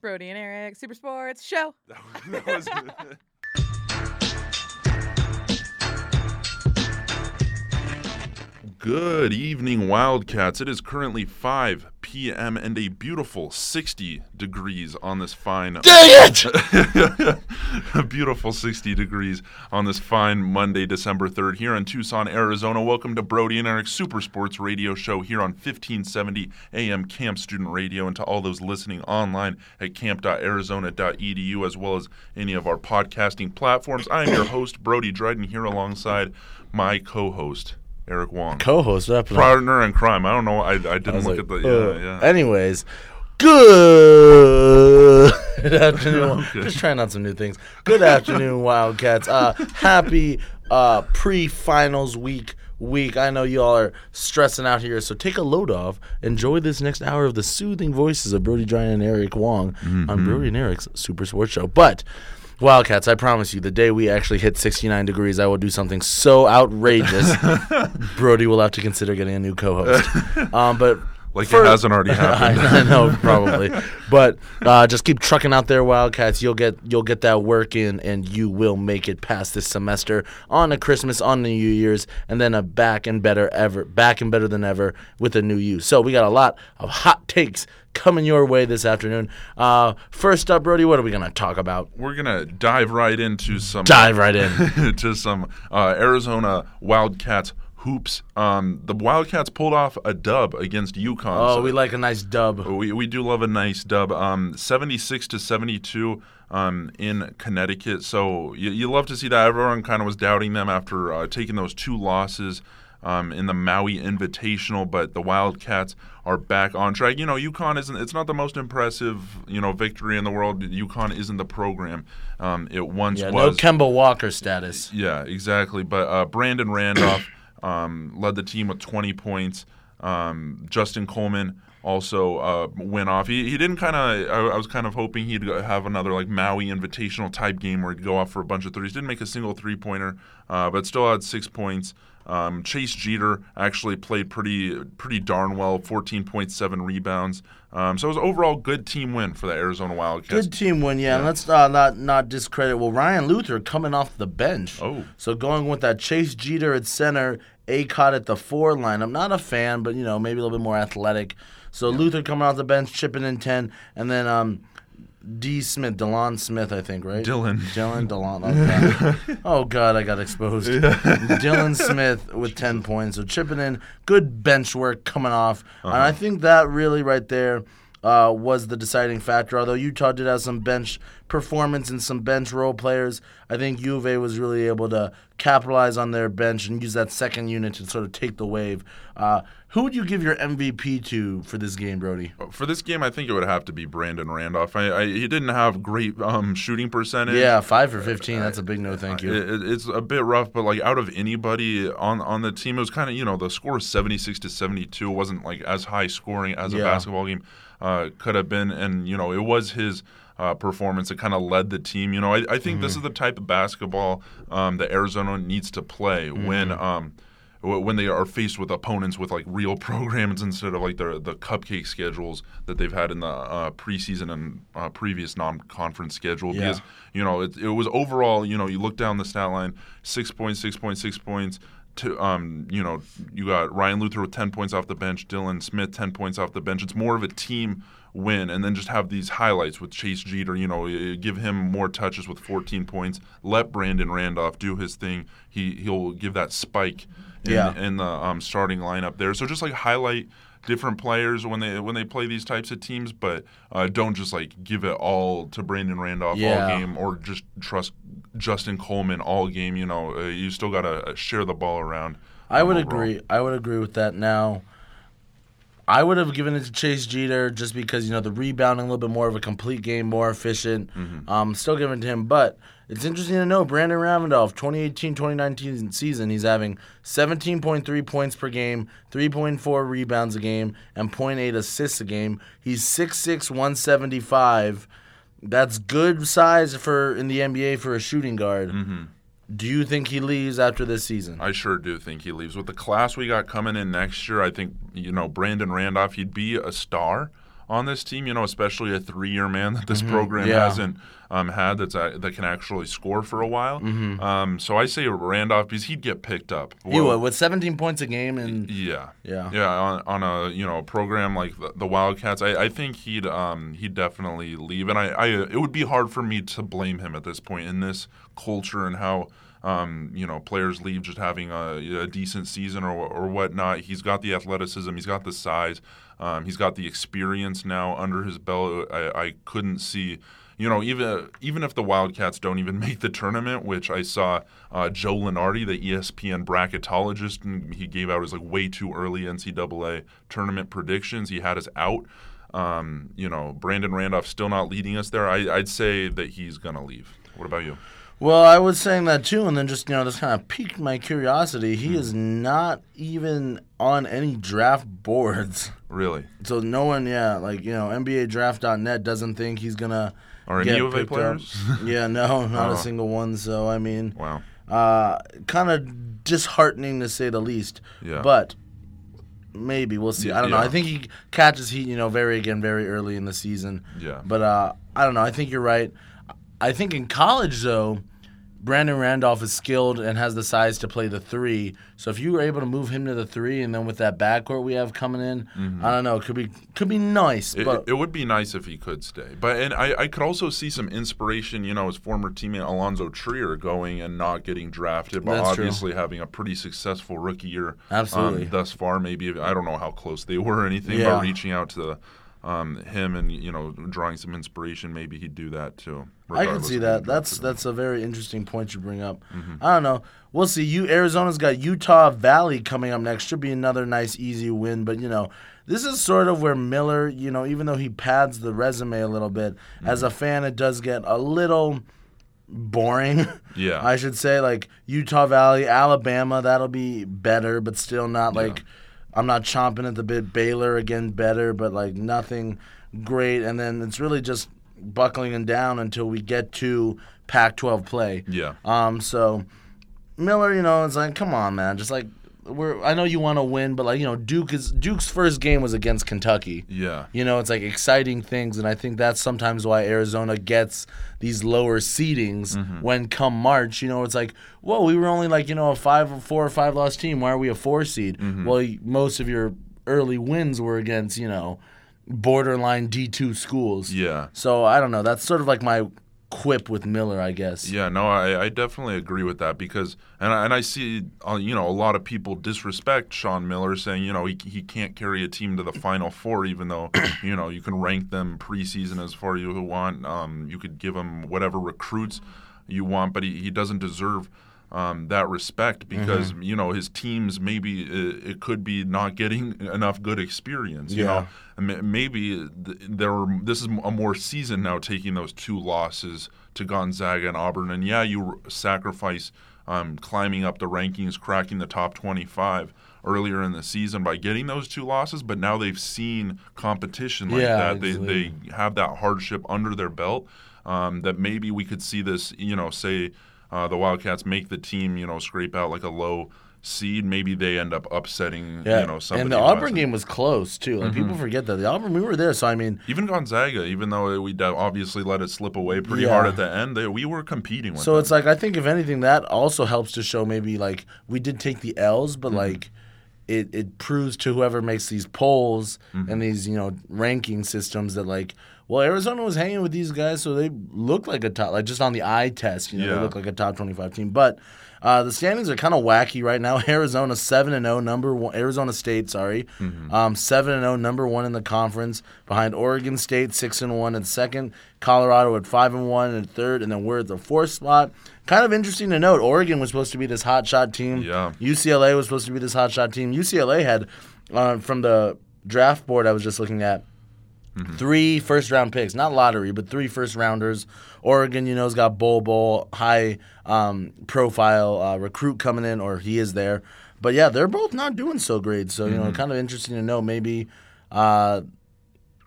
Brody and Eric Super Sports Show. That was- Good evening, Wildcats. It is currently 5 p.m. and a beautiful 60 degrees on this fine. Dang it! a beautiful 60 degrees on this fine Monday, December 3rd, here in Tucson, Arizona. Welcome to Brody and Eric's Super Sports Radio Show here on 1570 AM KAMP Student Radio, and to all those listening online at kamp.arizona.edu, as well as any of our podcasting platforms. I am your host, Brody Dryden, here alongside my co host, Eric Wong. Co-host up. Partner in crime. I don't know. I, I didn't I look like, at the. uh, Yeah, yeah. Anyways, good afternoon. Okay. Just trying out some new things. Good afternoon, Wildcats. Uh, happy uh, pre-finals week. Week. I know y'all are stressing out here, so take a load off. Enjoy this next hour of the soothing voices of Brody Dryan and Eric Wong Mm-hmm. on Brody and Eric's Super Sports Show. But Wildcats, I promise you, the day we actually hit 69 degrees, I will do something so outrageous. Brody will have to consider getting a new co-host. Um, but Like for- it hasn't already happened. I, I know, probably, but uh, just keep trucking out there, Wildcats. You'll get you'll get that work in, and you will make it past this semester on a Christmas, on the New Year's, and then a back and better ever, back and better than ever with a new you. So we got a lot of hot takes coming your way this afternoon. Uh, first up, Brody, what are we gonna talk about? We're gonna dive right into some Dive right in. to some uh, Arizona Wildcats hoops. Um, the Wildcats pulled off a dub against UConn. Oh, so we like a nice dub. we, we do love a nice dub. Um, 76 to 72 um, in Connecticut. So you, you love to see that. Everyone kind of was doubting them after uh, taking those two losses um, in the Maui Invitational, but the Wildcats are back on track. You know, UConn isn't. It's not the most impressive, you know, victory in the world. UConn isn't the program um, it once Yeah, no. Kemba Walker status. Yeah, exactly. But uh, Brandon Randolph um, led the team with 20 points. Um, Justin Coleman also uh, went off. He, he didn't kind of. I, I was kind of hoping he'd have another like Maui Invitational type game where he'd go off for a bunch of threes. Didn't make a single three pointer, uh, but still had six points. Um, Chase Jeter actually played pretty pretty darn well. 14.7 rebounds. Um, so it was overall good team win for the Arizona Wildcats. Good team win, yeah. And let's uh, not not discredit. Well, Ryan Luther coming off the bench. Oh. so going with that Chase Jeter at center, Acott at the four line. I'm not a fan, but you know maybe a little bit more athletic. So Luther coming off the bench, chipping in ten, and then um, D Smith, Delon Smith, I think, right? Dylan. Dylan Delon. Oh god. oh god, I got exposed. Dylan Smith with ten points. So chipping in, good bench work coming off, and I think that really right there uh, was the deciding factor. Although Utah did have some bench performance and some bench role players, I think U of A was really able to capitalize on their bench and use that second unit to sort of take the wave. Uh, who would you give your MVP to for this game, Brody? For this game, I think it would have to be Brandon Randolph. I, I, he didn't have great um, shooting percentage. Yeah, five for fifteen. That's a big no, thank you. It, it- it's a bit rough, but like out of anybody on on the team, it was kind of you know the score was seventy six to seventy two. wasn't like as high scoring as a Yeah. basketball game uh, could have been, and you know it was his. Uh, performance that kind of led the team. You know, I, I think this Mm-hmm. is the type of basketball um, that Arizona needs to play when Mm-hmm. um, w- when they are faced with opponents with like real programs instead of like the the cupcake schedules that they've had in the uh, preseason and uh, previous non-conference schedule. Yeah. Because you know it, it was overall. You know, you look down the stat line: six points, six points, six points. To, um, you know, you got Ryan Luther with ten points off the bench, Dylan Smith ten points off the bench. It's more of a team win, and then just have these highlights with Chase Jeter. You know, give him more touches with 14 points. Let Brandon Randolph do his thing. He he'll give that spike in, Yeah. in the um, starting lineup there. So just like highlight different players when they when they play these types of teams, but uh, don't just like give it all to Brandon Randolph Yeah. all game or just trust Justin Coleman all game. You know, uh, you still got to share the ball around. I would overall. agree. I would agree with that. Now, I would have given it to Chase Jeter just because you know the rebounding a little bit more of a complete game, more efficient. Mm-hmm. Um, still giving it to him, but it's interesting to know Brandon Randolph, 2018-2019 season, he's having 17.3 points per game, 3.4 rebounds a game, and 0.8 assists a game. He's 6'6", 175. That's good size for in the NBA for a shooting guard. Mm-hmm. Do you think he leaves after this season? I sure do think he leaves. With the class we got coming in next year, I think, you know, Brandon Randolph, he'd be a star on this team. You know, especially a three-year man that this program Mm-hmm. Yeah. hasn't um, had that's uh, that can actually score for a while. Mm-hmm. Um, so I say Randolph because he'd get picked up. He would with 17 points a game and yeah, Yeah. yeah. On, on a you know program like the, the Wildcats, I, I think he'd um, he'd definitely leave, and I, I it would be hard for me to blame him at this point in this culture and how um, you know players leave just having a, a decent season or or whatnot. He's got the athleticism, he's got the size, um, he's got the experience now under his belt. I, I couldn't see you know, even even if the Wildcats don't even make the tournament, which I saw uh, Joe Lunardi, the ESPN bracketologist, and he gave out his like way too early NCAA tournament predictions. He had us out. Um, you know, Brandon Randolph still not leading us there. I, I'd say that he's gonna leave. What about you? Well, I was saying that too, and then just you know, this kind of piqued my curiosity. He is not even on any draft boards, Really? so no one, yeah, like you know, NBA NBADraft.net doesn't think he's gonna. Are any get U of A picked up. players? yeah, no, not Oh. a single one. So I mean, Wow. uh, kind of disheartening to say the least. Yeah. But maybe we'll see. I don't know. I think he catches heat, you know, very again very early in the season. Yeah. But uh, I don't know. I think you're right. I think in college though, Brandon Randolph is skilled and has the size to play the three. So if you were able to move him to the three, and then with that backcourt we have coming in, I don't know. It could be could be nice. Mm-hmm. It, but it would be nice if he could stay, but and I, I could also see some inspiration. You know, his former teammate Alonzo Trier going and not getting drafted, but That's true. obviously having a pretty successful rookie year. Absolutely. um, thus far. Maybe I don't know how close they were or anything, Yeah. but reaching out to um, him and you know drawing some inspiration, maybe he'd do that too. I can see that. That's that's a very interesting point you bring up. Mm-hmm. I don't know. We'll see. You Arizona's got Utah Valley coming up next. Should be another nice easy win, but you know, this is sort of where Miller, you know, even though he pads the resume a little bit, as Mm-hmm. a fan it does get a little boring. Yeah. I should say like Utah Valley, Alabama, that'll be better, but still not Yeah. like I'm not chomping at the bit. Baylor again better, but like nothing great. And then it's really just buckling and down until we get to Pac-12 play. Yeah. Um. So Miller, you know, it's like, come on, man. Just like we're. I know you want to win, but like you know, Duke is Duke's first game was against Kentucky. Yeah. You know, it's like exciting things, and I think that's sometimes why Arizona gets these lower seedings Mm-hmm. when come March. You know, it's like, whoa, we were only like you know a five or four or five loss team. Why are we a four seed? Mm-hmm. Well, most of your early wins were against you know borderline D two schools. Yeah. So I don't know. That's sort of like my quip with Miller, I guess. Yeah, no, I, I definitely agree with that because, and I, and I see, uh, you know, a lot of people disrespect Sean Miller, saying, you know, he, he can't carry a team to the Final Four, even though, you know, you can rank them preseason as far as you want. Um, you could give him whatever recruits you want, but he, he doesn't deserve um, that respect because, you know, his teams maybe it, it could be not getting enough good experience. You Yeah. know, maybe there were, this is a more season now taking those two losses to Gonzaga and Auburn. And yeah, you sacrifice um, climbing up the rankings, cracking the top 25 earlier in the season by getting those two losses, but now they've seen competition like Yeah, that. They, they have that hardship under their belt. Um, that maybe we could see this, you know, say uh, the Wildcats make the team, you know, scrape out like a low seed. Maybe they end up upsetting, Yeah, you know, somebody. and the Auburn hasn't- game was close too. Like people mm-hmm. forget that the Auburn we were there, so I mean, Even Gonzaga, even though we obviously let it slip away pretty Yeah. hard at the end, they, we were competing with so them. it's like I think if anything that also helps to show maybe like we did take the L's, but mm-hmm. like it it proves to whoever makes these polls and mm-hmm. these you know ranking systems that like well Arizona was hanging with these guys, so they look like a top like just on the eye test, you know Yeah. they look like a top twenty five team, but. Uh, the standings are kind of wacky right now. Arizona seven and zero, number one. Arizona State, sorry, um, seven and zero, number one in the conference. Behind Oregon State, six and one at second. Colorado at five and one at third, and then we're at the fourth spot. Kind of interesting to note. Oregon was supposed to be this hot shot team. Yeah. UCLA was supposed to be this hot shot team. UCLA had uh, from the draft board I was just looking at three first round picks, not lottery, but three first rounders. Oregon, you know, has got Bol Bol, high um, profile uh, recruit coming in, or he is there. But yeah, they're both not doing so great. So, you know, kind of interesting to know maybe uh,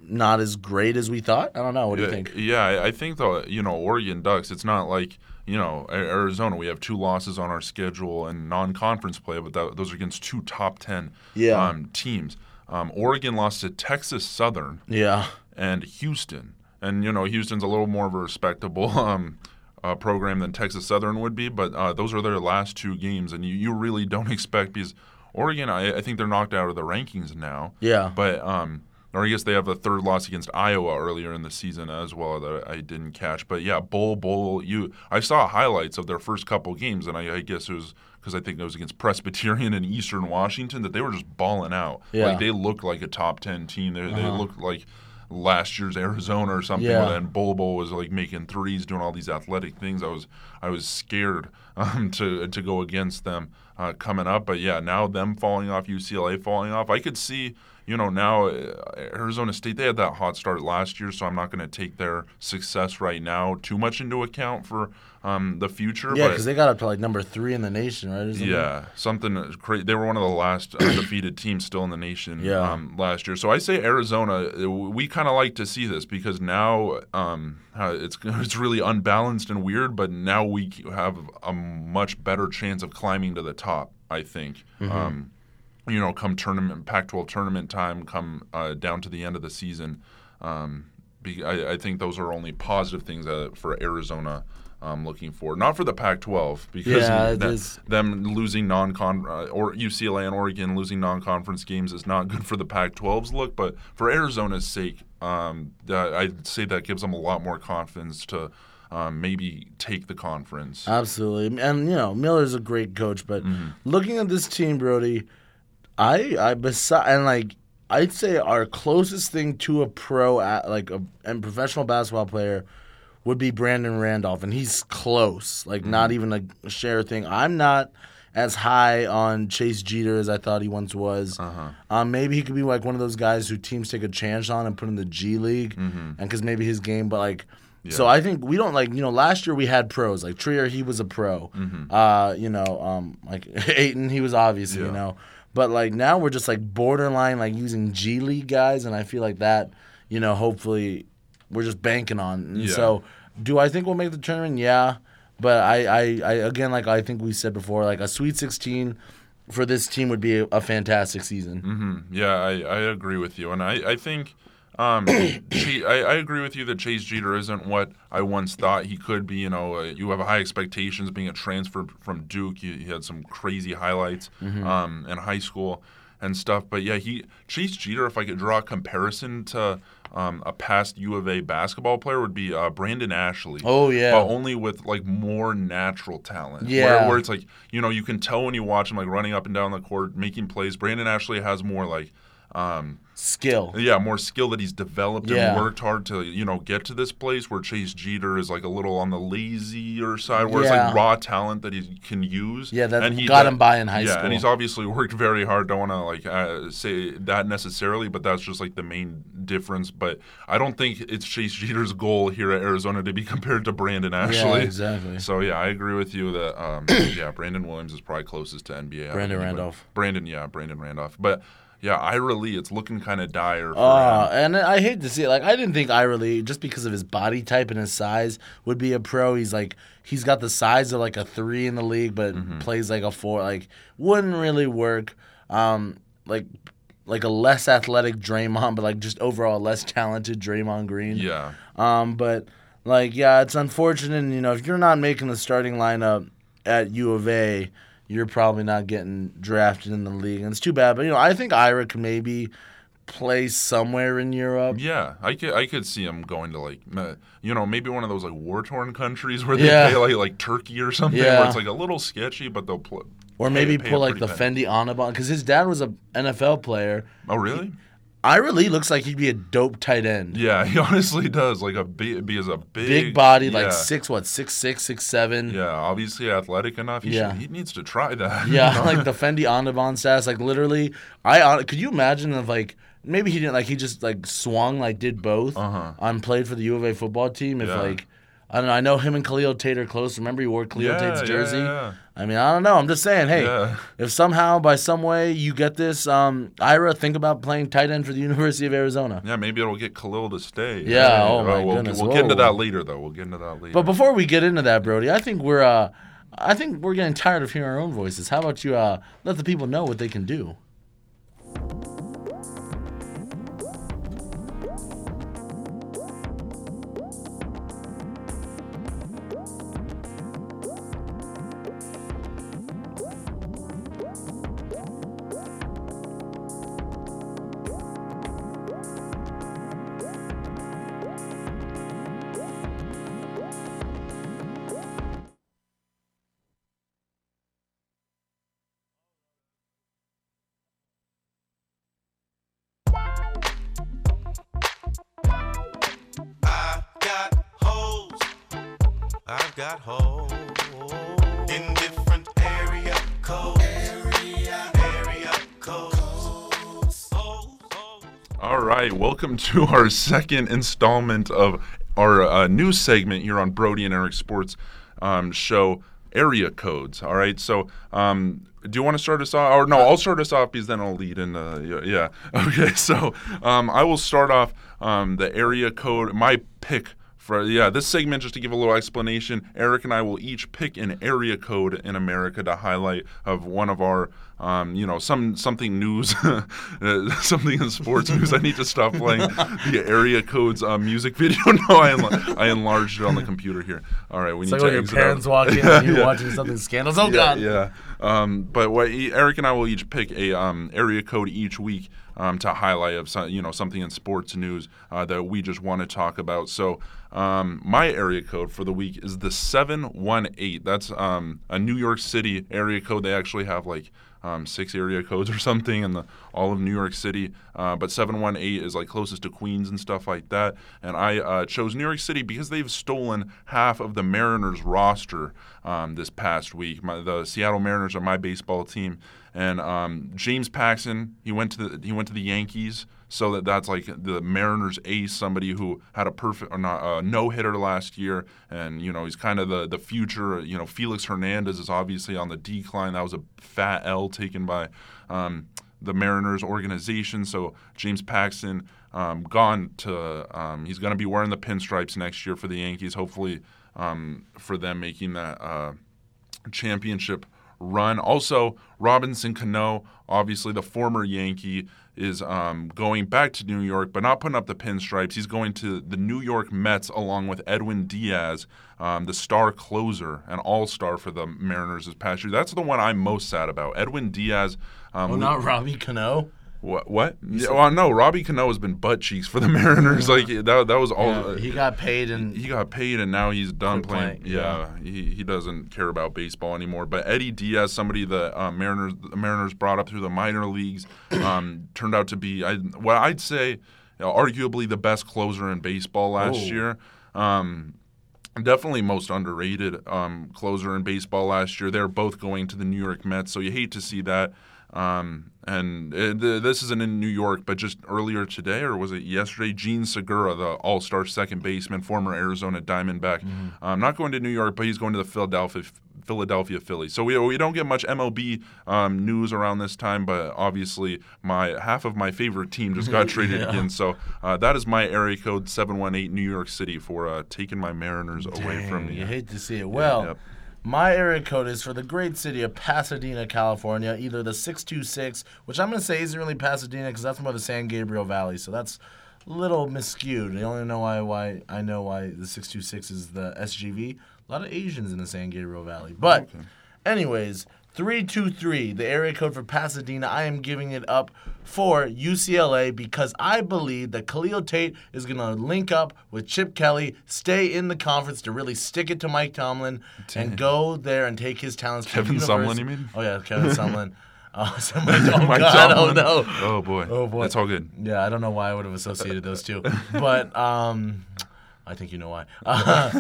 not as great as we thought. I don't know. What do you think? Yeah, I- I think though, you know, Oregon Ducks. It's not like you know Arizona. We have two losses on our schedule and non-conference play, but that, those are against two top ten Yeah. um, teams. Um, Oregon lost to Texas Southern Yeah. and Houston. And you know, Houston's a little more of a respectable um, uh, program than Texas Southern would be, but uh, those are their last two games, and you, you really don't expect because Oregon, I, I think they're knocked out of the rankings now. Yeah. But um, or I guess they have a third loss against Iowa earlier in the season as well that I didn't catch. But yeah, Bol Bol. You, I saw highlights of their first couple games, and I, I guess it was because I think it was against Presbyterian and Eastern Washington that they were just balling out. Yeah. Like they looked like a top ten team. They, they Uh-huh. looked like last year's Arizona or something. Yeah. And Bol Bol was like making threes, doing all these athletic things. I was I was scared um, to to go against them uh, coming up. But yeah, now them falling off, UCLA falling off. I could see. You know, now uh, Arizona State, they had that hot start last year, so I'm not going to take their success right now too much into account for um, the future. Yeah, because they got up to like number three in the nation, right? something? yeah, something crazy. They were one of the last undefeated teams still in the nation Yeah. um, last year. So I say Arizona. uh, We kind of like to see this because now um, it's it's really unbalanced and weird. But now we have a much better chance of climbing to the top. I think. Mm-hmm. Um, you know, come tournament, Pac-12 tournament time, come uh, down to the end of the season. Um, be, I, I think those are only positive things uh, for Arizona. Um, looking for not for the Pac-12 because Yeah, that- is. them losing non-con uh, or UCLA and Oregon losing non-conference games is not good for the Pac-12's look, but for Arizona's sake, um, that, I'd say that gives them a lot more confidence to um, maybe take the conference. Absolutely. And you know, Miller's a great coach, but Mm-hmm. looking at this team, Brody, I I beside and like I'd say our closest thing to a pro at, like a and professional basketball player would be Brandon Randolph, and he's close. Like Mm-hmm. not even a share thing. I'm not as high on Chase Jeter as I thought he once was. Uh-huh. Um, maybe he could be like one of those guys who teams take a chance on and put in the G League, Mm-hmm. and because maybe his game, but like. So I think we don't like you know last year we had pros like Trier he was a pro, uh you know um like Ayton he was obviously you Mm-hmm. Yeah. know, but like now we're just like borderline like using G League guys and I feel like that you know hopefully we're just banking on. And Yeah. So do I think we'll make the tournament? Yeah, but I, I I again like I think we said before like a Sweet Sixteen for this team would be a, a fantastic season. hmm Yeah, I, I agree with you, and I I think. Um, I, I agree with you that Chase Jeter isn't what I once thought he could be. You know, uh, you have high expectations being a transfer from Duke. He, he had some crazy highlights um, in high school and stuff. But yeah, he Chase Jeter. If I could draw a comparison to um, a past U of A basketball player, would be uh, Brandon Ashley. Oh, yeah. but only with like more natural talent. Yeah. where, where it's like you know you can tell when you watch him like running up and down the court, making plays. Brandon Ashley has more like. Um, Skill. yeah, more skill that he's developed Yeah. and worked hard to, you know, get to this place where Chase Jeter is like a little on the lazier side, where it's like raw talent that he can use. Yeah, that and he got him by in high yeah, school. and he's obviously worked very hard. Don't want to like uh, say that necessarily, but that's just like the main difference. But I don't think it's Chase Jeter's goal here at Arizona to be compared to Brandon Ashley. exactly. So yeah, I agree with you that um, yeah, Brandon Williams is probably closest to NBA. Brandon. Randolph. Brandon, yeah, Brandon Randolph. But yeah, Ira Lee, it's looking kind of dire. For Uh, him. and I hate to see it. Like I didn't think Ira Lee, just because of his body type and his size, would be a pro. He's like he's got the size of like a three in the league, but Mm-hmm. plays like a four. Like wouldn't really work. Um, like like a less athletic Draymond, but like just overall less talented Draymond Green. Yeah, Um, but like, yeah, it's unfortunate. and, You know, if you're not making the starting lineup at U of A, you're probably not getting drafted in the league, and it's too bad. But you know, I think Ira could maybe play somewhere in Europe. yeah. I could I could see him going to like you know maybe one of those like war torn countries where they Yeah. play like like Turkey or something Yeah. where it's like a little sketchy, but they'll play. Or maybe pay pull a like the penny. Fendi Onobun because his dad was a NFL player. Oh really? Ira Lee looks like he'd be a dope tight end. Yeah, he honestly does. Like a big, be as a big, Big body, yeah. like six what, six six, six seven. Yeah, obviously athletic enough. He Yeah. should, he needs to try that. Yeah, like the Fendi Onobun sass. Like literally, I could you imagine if like maybe he didn't like he just like swung like did both Uh-huh. on played for the U of A football team. If Yeah. like I don't know, I know him and Khalil Tate are close. Remember he wore Khalil Yeah, Tate's jersey. yeah. yeah. I mean, I don't know. I'm just saying, hey, if somehow by some way you get this, um, Ira, think about playing tight end for the University of Arizona. Yeah, maybe it'll get Khalil to stay. Yeah, oh my we'll, goodness, We'll get into that later, though. We'll get into that later. But before we get into that, Brody, I think we're uh, I think we're getting tired of hearing our own voices. How about you uh, let the people know what they can do? I've got hope in different area codes. Area, area codes. All right, welcome to our second installment of our uh, news segment here on Brody and Eric Sports um, show, Area Codes. All right, so um, do you want to start us off? Or no, I'll start us off because then I'll lead in. Yeah. Okay, so um, I will start off um, the area code. My pick for yeah, this segment just to give a little explanation. Eric and I will each pick an area code in America to highlight of one of our um, you know, some something news, uh, something in sports news. I need to stop playing the area codes uh, music video. no, I, enla- I enlarged it on the computer here. All right, we It's need like to when your parents out. walk in and you're yeah. watching something scandalous. Oh yeah, God! Yeah. Um, but what Eric and I will each pick a um, area code each week um, to highlight of some, you know something in sports news uh, that we just want to talk about. So um, my area code for the week is the seven one eight. That's um, a New York City area code. They actually have like. Um, six area codes or something in the all of New York City, uh, but 718 is like closest to Queens and stuff like that. And I uh, chose New York City because they've stolen half of the Mariners roster um, this past week. My, the Seattle Mariners are my baseball team, and um, James Paxton he went to the he went to the Yankees. So that that's like the Mariners ace, somebody who had a perfect or not a no hitter last year, and you know he's kind of the the future. You know Felix Hernandez is obviously on the decline. That was a fat L taken by um, the Mariners organization. So James Paxton um, gone to um, he's going to be wearing the pinstripes next year for the Yankees. Hopefully um, for them making that uh, championship run. Also, Robinson Cano, obviously the former Yankee, is um, going back to New York, but not putting up the pinstripes. He's going to the New York Mets along with Edwin Diaz, um, the star closer, and all star for the Mariners this past year. That's the one I'm most sad about. Edwin Diaz. Um, Oh, not Robbie Cano. What? What? Yeah, well, no, Robbie Cano has been butt cheeks for the Mariners. Like that. That was all. Yeah, uh, he got paid and he got paid and now he's done playing. playing, Yeah, He, he doesn't care about baseball anymore. But Eddie Diaz, somebody the uh, Mariners the Mariners brought up through the minor leagues, um, turned out to be I, what I'd say, you know, arguably the best closer in baseball last Oh. year. Um, definitely most underrated um, closer in baseball last year. They're both going to the New York Mets, so you hate to see that. Um, and uh, th- this isn't in New York, but just earlier today, or was it yesterday? Jean Segura, the All-Star second baseman, former Arizona Diamondback, um, not going to New York, but he's going to the Philadelphia Philadelphia Phillies. So we, we don't get much MLB um, news around this time, but obviously my half of my favorite team just got traded Yeah. again. So uh, that is my area code seven one eight New York City for uh, taking my Mariners away from me. You hate to see it. Well, yep. My area code is for the great city of Pasadena, California, either the 626, which I'm going to say isn't really Pasadena because that's more the San Gabriel Valley. So that's a little miscued. I only know why, why I know why the 626 is the SGV. A lot of Asians in the San Gabriel Valley. But, anyways, 323, the area code for Pasadena, I am giving it up for UCLA because I believe that Khalil Tate is going to link up with Chip Kelly, stay in the conference to really stick it to Mike Tomlin, and go there and take his talents to Kevin the Sumlin, you mean? Oh, yeah, Kevin Sumlin. Oh, somebody, oh Mike God, oh Tomlin. no. Oh boy. Oh, boy. That's all good. Yeah, I don't know why I would have associated those two, but um, I think you know why. Uh,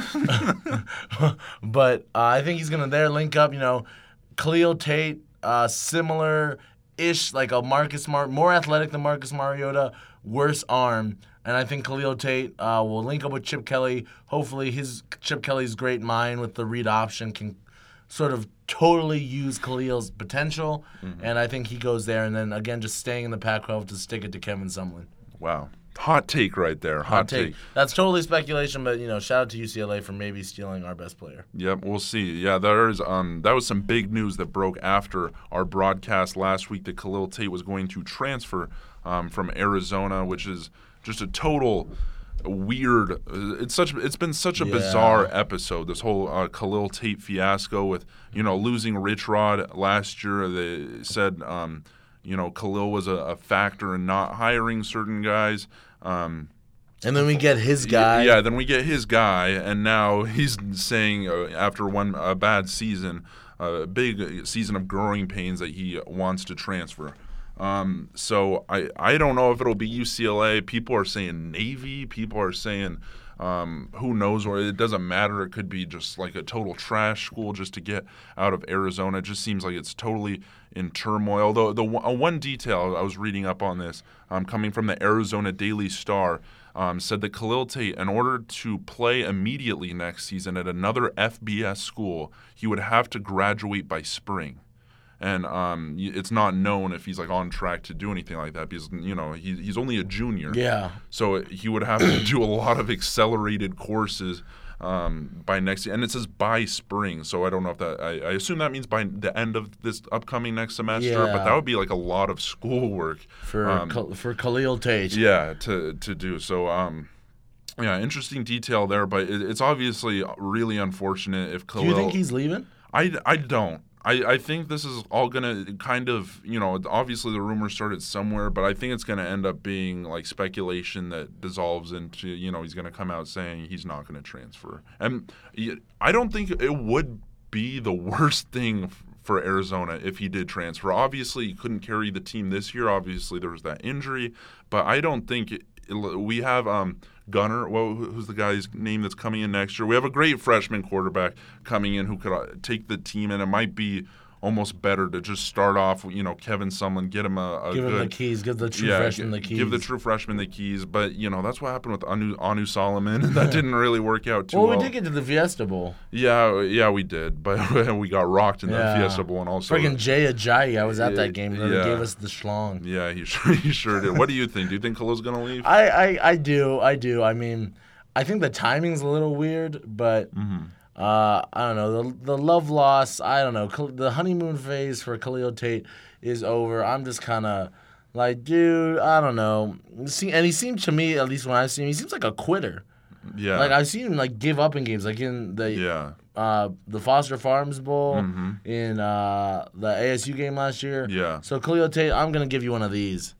but uh, I think he's gonna there link up. You know, Khalil Tate, uh, similar ish, like a Marcus Mar, more athletic than Marcus Mariota, worse arm. And I think Khalil Tate uh, will link up with Chip Kelly. Hopefully, his Chip Kelly's great mind with the read option can sort of totally use Khalil's potential. And I think he goes there. And then again, just staying in the Pac-12 to stick it to Kevin Sumlin. Wow. Hot take right there. Hot, Hot take. take. That's totally speculation, but you know, shout out to UCLA for maybe stealing our best player. Yep, we'll see. Yeah, there is. Um, that was some big news that broke after our broadcast last week that Khalil Tate was going to transfer um, from Arizona, which is just a total weird. uh, It's such. It's been such a Yeah. bizarre episode. This whole uh, Khalil Tate fiasco with you know losing Rich Rod last year. They said um, you know Khalil was a, a factor in not hiring certain guys. Um, And then we get his guy. yeah, then we get his guy, and now he's saying uh, after one a bad season, a big season of growing pains, that he wants to transfer. Um, so I I don't know if it'll be UCLA. People are saying Navy. People are saying Um, who knows? Or it doesn't matter. It could be just like a total trash school just to get out of Arizona. It just seems like it's totally in turmoil. Though the uh, one detail I was reading up on this, um, coming from the Arizona Daily Star, um, said that Khalil Tate, in order to play immediately next season at another FBS school, he would have to graduate by spring and um, it's not known if he's like on track to do anything like that because you know he, he's only a junior. Yeah. So he would have to do a lot of accelerated courses um, by next year, and it says by spring. So I don't know if that. I, I assume that means by the end of this upcoming next semester. yeah. But that would be like a lot of schoolwork for um, Khal- for Khalil Tate. yeah to to do so um yeah interesting detail there but it, it's obviously really unfortunate if khalil Do you think he's leaving? I, I don't. I, I think this is all going to kind of, you know, obviously the rumor started somewhere, but I think it's going to end up being like speculation that dissolves into, you know, he's going to come out saying he's not going to transfer. And I don't think it would be the worst thing for Arizona if he did transfer. Obviously, he couldn't carry the team this year. Obviously, there was that injury, but I don't think it, it- we have um, Gunner. Well, who's the guy's name that's coming in next year? We have a great freshman quarterback coming in who could uh, take the team, and it might be almost better to just start off. You know, Kevin Sumlin, get him a, a Give good him the keys. Give the true yeah, freshman the keys. Give the true freshman the keys. But you know that's what happened with Anu, Anu Solomon. that didn't really work out too well, well. we did get to the Fiesta Bowl. yeah, yeah, we did, but we got rocked in that Yeah. Fiesta Bowl and also. Friggin' Jay Ajayi, I was at Yeah, that game. They yeah. gave us the schlong. yeah, he sure, he sure did. What do you think? Do you think Khalil's gonna leave? I, I, I do, I do. I mean, I think the timing's a little weird, but Mm-hmm. Uh, I don't know. The the love loss, I don't know. The honeymoon phase for Khalil Tate is over. I'm just kind of like, dude, I don't know. See, and he seemed to me, at least when I see him, he seems like a quitter. yeah, Like I've seen him like give up in games, like in the yeah, uh, the Foster Farms Bowl, Mhm. in uh, the ASU game last year. yeah. So Khalil Tate, I'm gonna give you one of these.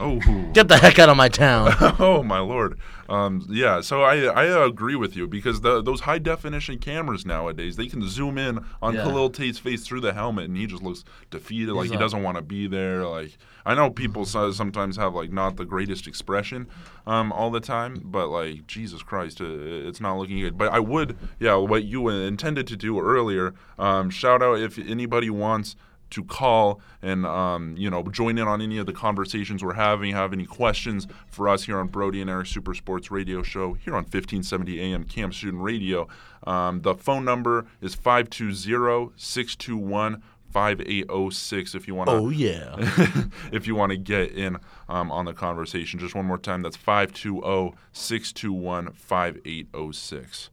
Oh, Get the heck out of my town. oh my lord. Um, yeah, so I I agree with you because the, those high definition cameras nowadays they can zoom in on Yeah. Khalil Tate's face through the helmet and he just looks defeated, like he doesn't want to be there. Like I know people so- sometimes have like not the greatest expression um, all the time, but like Jesus Christ, uh, it's not looking good. But I would, yeah, what you intended to do earlier. Um, shout out if anybody wants to call and um, you know join in on any of the conversations we're having. Have any questions for us here on Brody and Eric Super Sports Radio Show here on 1570 AM KAMP Student Radio. Um, the phone number is 520-621 5806 if you want to oh yeah. if you want to get in um, on the conversation. Just one more time, that's 520 621 5806.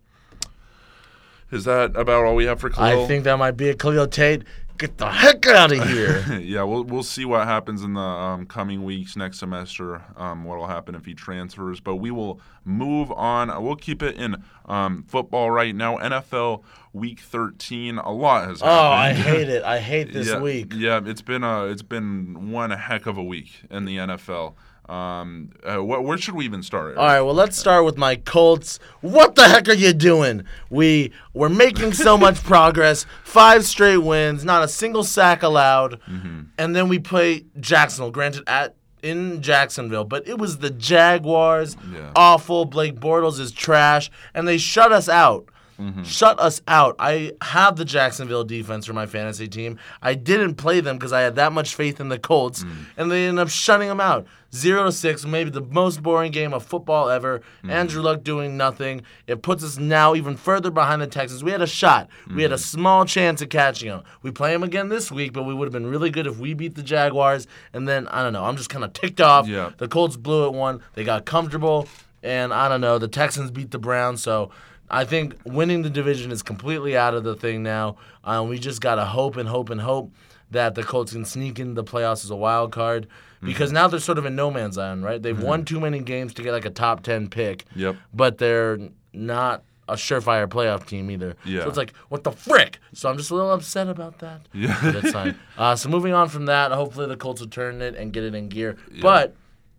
Is that about all we have for Khalil? I think that might be a Khalil Tate. Get the heck out of here. yeah, we'll we'll see what happens in the um, coming weeks next semester. Um, what will happen if he transfers? But we will move on. We'll keep it in um, football right now. NFL Week 13. A lot has happened. oh, I hate it. I hate this yeah, week. Yeah, it's been a it's been one heck of a week in the NFL. Um, uh, wh- where should we even start? All right, well, let's start with my Colts. What the heck are you doing? We we're making so much progress. Five straight wins, not a single sack allowed, and then we play Jacksonville. Granted, at in Jacksonville, but it was the Jaguars. Yeah. Awful. Blake Bortles is trash, and they shut us out. Mm-hmm. Shut us out. I have the Jacksonville defense for my fantasy team. I didn't play them because I had that much faith in the Colts, mm. and they ended up shutting them out. Zero to six, maybe the most boring game of football ever. Mm-hmm. Andrew Luck doing nothing. It puts us now even further behind the Texans. We had a shot. We had a mm-hmm. small chance of catching them. We play them again this week, but we would have been really good if we beat the Jaguars. And then I don't know. I'm just kind of ticked off. Yeah. The Colts blew it one. They got comfortable, and I don't know. The Texans beat the Browns, so I think winning the division is completely out of the thing now. Um, we just gotta hope and hope and hope that the Colts can sneak into the playoffs as a wild card because now they're sort of in no man's land, right? They've won too many games to get like a top ten pick. Yep. But they're not a surefire playoff team either. Yeah. So it's like, what the frick? So I'm just a little upset about that. Yeah. That's fine. Uh, so moving on from that, hopefully the Colts will turn it and get it in gear. But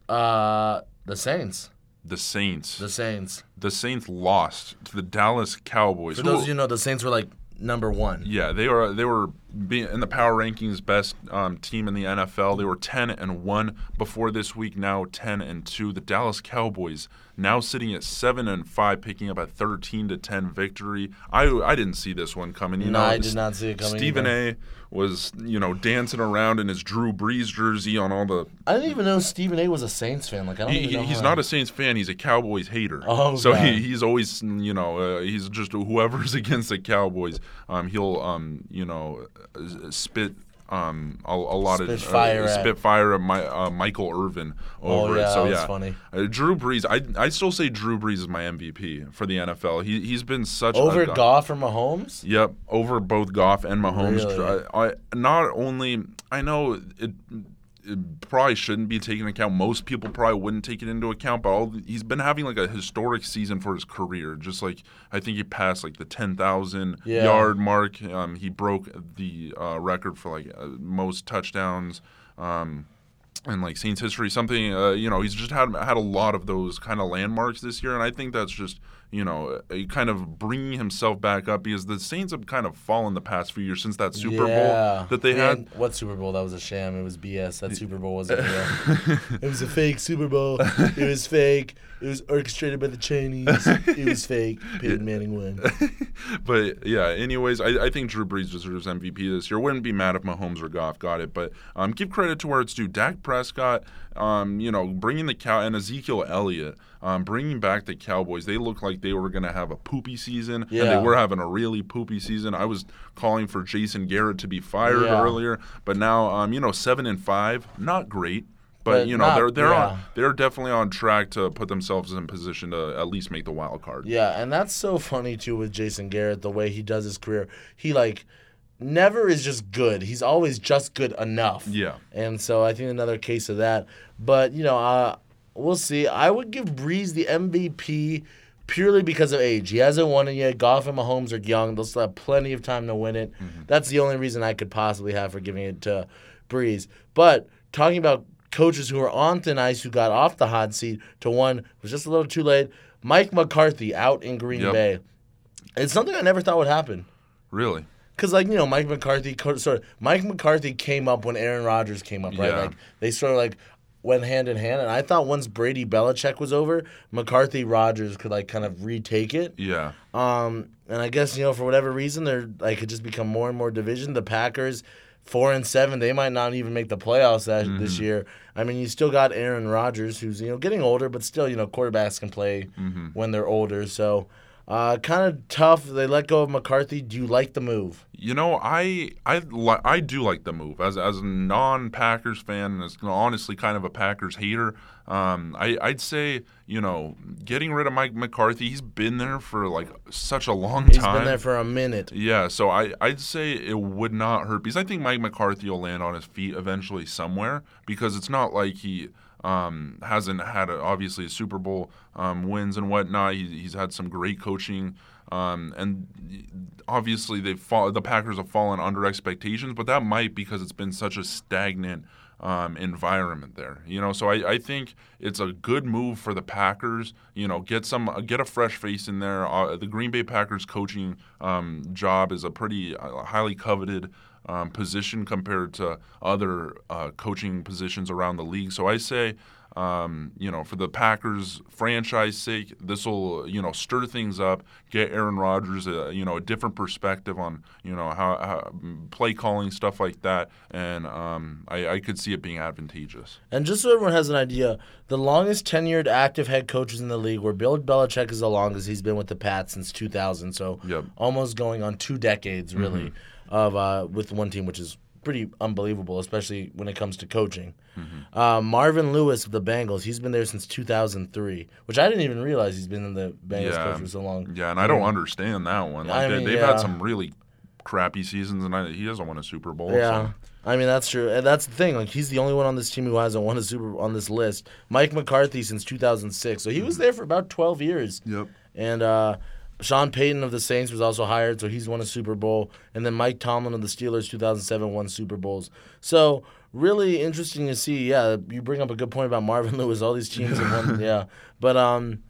uh, the Saints, The Saints. the Saints. The Saints lost to the Dallas Cowboys. For those of you who know, the Saints were like number one. yeah, they were they were being in the power rankings, best um, team in the NFL. They were ten and one before this week. Now ten and two. The Dallas Cowboys now sitting at seven and five, picking up a thirteen to ten victory. I I didn't see this one coming. You No, know, I did not see it coming Stephen either. A. was you know dancing around in his Drew Brees jersey on all the I didn't even know Stephen A was a Saints fan. Like I don't he, even know he's not a Saints fan. He's a Cowboys hater. Oh, so he, he's always you know uh, he's just whoever's against the Cowboys. Um, he'll um you know spit um a, a lot Spit of fire uh, spit fire at my, uh, Michael Irvin over Oh, yeah, it. So yeah, funny. Uh, Drew Brees. I I still say Drew Brees is my MVP for the NFL. He he's been such over a, Goff or Mahomes. Yep, over both Goff and Mahomes. Really? I, I not only I know it probably shouldn't be taken into account. Most people probably wouldn't take it into account, but all, he's been having like a historic season for his career. Just like I think he passed like the ten thousand Yeah. yard mark. Um, he broke the uh, record for like uh, most touchdowns. Um, in like Saints history, something uh, you know, he's just had had a lot of those kind of landmarks this year, and I think that's just you know, kind of bringing himself back up because the Saints have kind of fallen the past few years since that Super yeah. Bowl that they Man, had. What Super Bowl? That was a sham. It was BS. That Super Bowl wasn't real. it was a fake Super Bowl. It was fake. It was orchestrated by the Chinese. It was fake. Peyton Manning won. but yeah, anyways, I, I think Drew Brees deserves MVP this year. Wouldn't be mad if Mahomes or Goff got it, but um, give credit to where it's due. Dak Prescott, um, you know, bringing the cow and Ezekiel Elliott, um, bringing back the Cowboys. They looked like they were going to have a poopy season, and they were having a really poopy season. I was calling for Jason Garrett to be fired Yeah. earlier, but now, um, you know, seven and five, not great. But, But you know not- they're they're yeah. on they're definitely on track to put themselves in position to at least make the wild card. Yeah, and that's so funny too with Jason Garrett, the way he does his career. He like never is just good. He's always just good enough. Yeah. And so I think another case of that. But you know, uh, we'll see. I would give Brees the MVP purely because of age. He hasn't won it yet. Goff and Mahomes are young. They'll still have plenty of time to win it. That's the only reason I could possibly have for giving it to Brees. But talking about coaches who are on thin ice who got off the hot seat to one was just a little too late. Mike McCarthy out in Green Yep. Bay. It's something I never thought would happen. Really. Cause like you know, Mike McCarthy sort of Mike McCarthy came up when Aaron Rodgers came up, right? Yeah. Like they sort of like went hand in hand. And I thought once Brady Belichick was over, McCarthy Rodgers could like kind of retake it. Yeah. Um, and I guess you know for whatever reason they're like it just become more and more division. The Packers, four and seven, they might not even make the playoffs that, Mm-hmm. this year. I mean, you still got Aaron Rodgers, who's you know getting older, but still you know quarterbacks can play Mm-hmm. when they're older. So. Uh, kind of tough. They let go of McCarthy. Do you like the move? You know, I I li- I do like the move as as a non Packers fan and as honestly kind of a Packers hater. Um, I I'd say you know getting rid of Mike McCarthy. He's been there for like such a long He's time. He's been there for a minute. Yeah, so I, I'd say it would not hurt because I think Mike McCarthy will land on his feet eventually somewhere because it's not like he um, hasn't had a, obviously Super Bowl um, wins and whatnot. He, he's had some great coaching, um, and obviously fall, the Packers have fallen under expectations, but that might because it's been such a stagnant um, environment there. You know, so I, I think it's a good move for the Packers. You know, get some get a fresh face in there. Uh, the Green Bay Packers coaching um, job is a pretty uh, highly coveted. Um, position compared to other uh, coaching positions around the league. So I say, um, you know, for the Packers franchise sake, this will you know stir things up, get Aaron Rodgers a you know a different perspective on you know how, how play calling stuff like that, and um, I, I could see it being advantageous. And just so everyone has an idea, the longest tenured active head coaches in the league were Bill Belichick is the longest. He's been with the Pats since 2000, so Yep. almost going on two decades really of uh, with one team, which is pretty unbelievable, especially when it comes to coaching. Uh, Marvin Lewis of the Bengals, he's been there since 2003, which I didn't even realize he's been in the Bengals Yeah, coach for so long. yeah, and I don't understand that one. Like I they, mean, they've yeah. had some really crappy seasons, and I, he hasn't won a Super Bowl. Yeah. so. I mean that's true, and that's the thing. Like he's the only one on this team who hasn't won a Super Bowl on this list. Mike McCarthy since 2006, so he was there for about 12 years. Yep. And uh, Sean Payton of the Saints was also hired, so he's won a Super Bowl. And then Mike Tomlin of the Steelers, 2007, won Super Bowls. So really interesting to see. Yeah, you bring up a good point about Marvin Lewis. All these teams have won. Yeah, but um,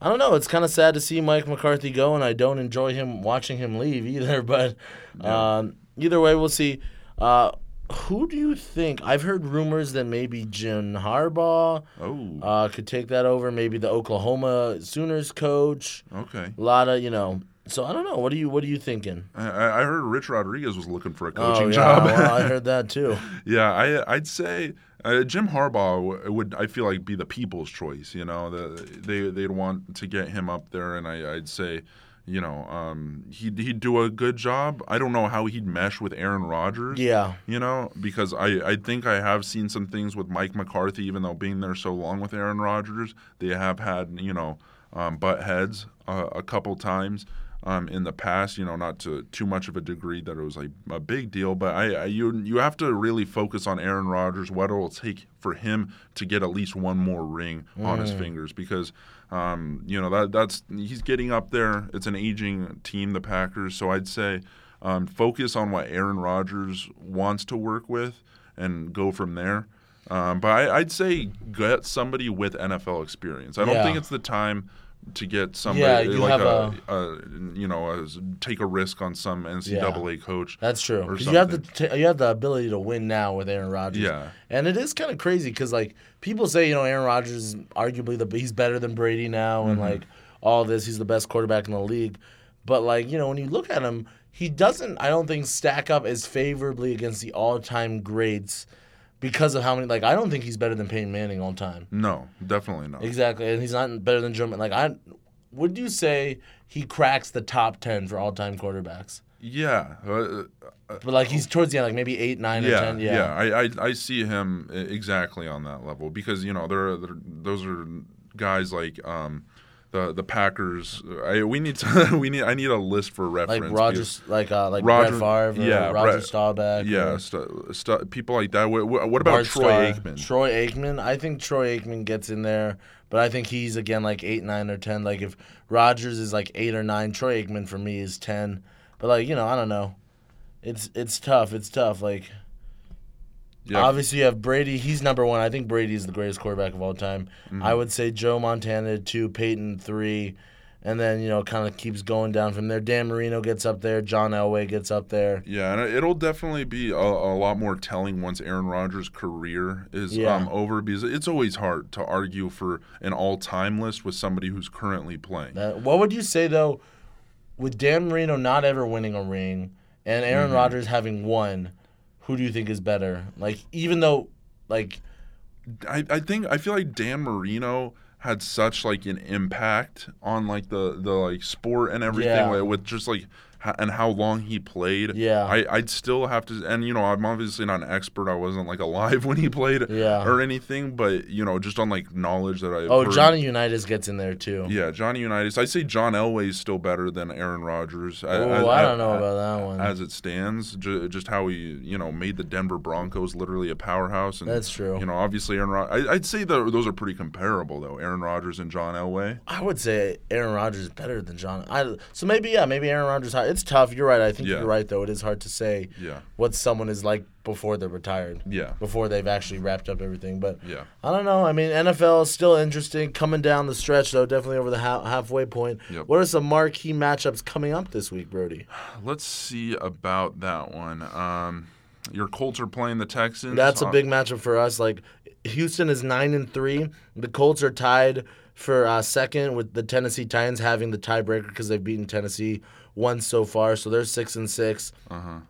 I don't know. It's kind of sad to see Mike McCarthy go, and I don't enjoy him watching him leave either. But um, either way, we'll see. Uh, who do you think? I've heard rumors that maybe Jim Harbaugh Oh, uh, could take that over. Maybe the Oklahoma Sooners coach. okay. A lot of you know. So I don't know. What are you What are you thinking? I, I heard Rich Rodriguez was looking for a Oh coaching yeah, job. well, I heard that too. Yeah, I I'd say uh, Jim Harbaugh would I feel like be the people's choice. You know, the, they they'd want to get him up there, and I, I'd say, you know, um, he'd he'd do a good job. I don't know how he'd mesh with Aaron Rodgers. Yeah. You know, because I, I think I have seen some things with Mike McCarthy, even though being there so long with Aaron Rodgers, they have had, you know, um, butt heads uh, a couple times um, in the past, you know, not to too much of a degree that it was like a big deal, but I, I you you have to really focus on Aaron Rodgers, what it'll take for him to get at least one more ring on his fingers because um, you know that that's he's getting up there. It's an aging team, the Packers, so I'd say um, focus on what Aaron Rodgers wants to work with and go from there. Um, but I, I'd say get somebody with NFL experience. I don't Yeah. think it's the time to get somebody Yeah, you like have a, a, you know a, take a risk on some NCAA coach. That's true. you have the t- you have the ability to win now with Aaron Rodgers. Yeah. and it is kind of crazy because like people say you know Aaron Rodgers is arguably the he's better than Brady now and Mm-hmm. like all this he's the best quarterback in the league, but like you know when you look at him he doesn't I don't think stack up as favorably against the all time greats because of how many like I don't think he's better than Peyton Manning all time. No, definitely not. Exactly, and he's not better than. Ma- Like I would you say he cracks the top ten for all time quarterbacks? Yeah, uh, But like he's towards the end, like maybe eight, nine, or yeah, ten. yeah. Yeah, I, I I see him exactly on that level because you know there, there those are guys like um, the the Packers. I, we need to we need I need a list for reference. like Rodgers, like uh, like Roger- Brett Favre, or yeah, Roger Brett- Staubach, Yeah, or stu- stu- people like that. What, what about Bart Troy Starr. Aikman? Troy Aikman, I think Troy Aikman gets in there, but I think he's again like eight, nine, or ten. Like if Rodgers is like eight or nine, Troy Aikman for me is ten. But like you know, I don't know. It's it's tough. It's tough. Like yeah, Obviously, you have Brady. He's number one. I think Brady is the greatest quarterback of all time. Mm-hmm. I would say Joe Montana two, Peyton three, and then you know kind of keeps going down from there. Dan Marino gets up there. John Elway gets up there. Yeah, and it'll definitely be a, a lot more telling once Aaron Rodgers' career is Yeah. um, over because it's always hard to argue for an all-time list with somebody who's currently playing. That, what would you say though, with Dan Marino not ever winning a ring and Aaron Mm-hmm. Rodgers having won? Who do you think is better? Like even though, like I, I think I feel like Dan Marino had such like an impact on like the the like sport and everything Yeah. with just like and how long he played. Yeah. I I'd still have to and you know I'm obviously not an expert. I wasn't like alive when he played Yeah. or anything, but you know just on like knowledge that I oh heard. Johnny Unitas gets in there too. Yeah, Johnny Unitas. I say John Elway is still better than Aaron Rodgers. Oh, I don't know about that one. As it stands, ju- just how he, you know, made the Denver Broncos literally a powerhouse. And, That's true. You know, obviously Aaron. Rod- I, I'd say that those are pretty comparable, though. Aaron Rodgers and John Elway. I would say Aaron Rodgers is better than John. I, so maybe yeah, maybe Aaron Rodgers. It's tough. You're right. I think Yeah. you're right though. It is hard to say Yeah. what someone is like before they're retired. Yeah. Before they've actually wrapped up everything. But Yeah. I don't know. I mean, NFL is still interesting. Coming down the stretch though, definitely over the ha- halfway point. Yep. What are some marquee matchups coming up this week, Brody? Let's see about that one. Um, your Colts are playing the Texans. That's a Uh, big matchup for us. Like Houston is nine and three. The Colts are tied for uh, second with the Tennessee Titans having the tiebreaker because they've beaten Tennessee once so far. So they're six and six. Uh-huh.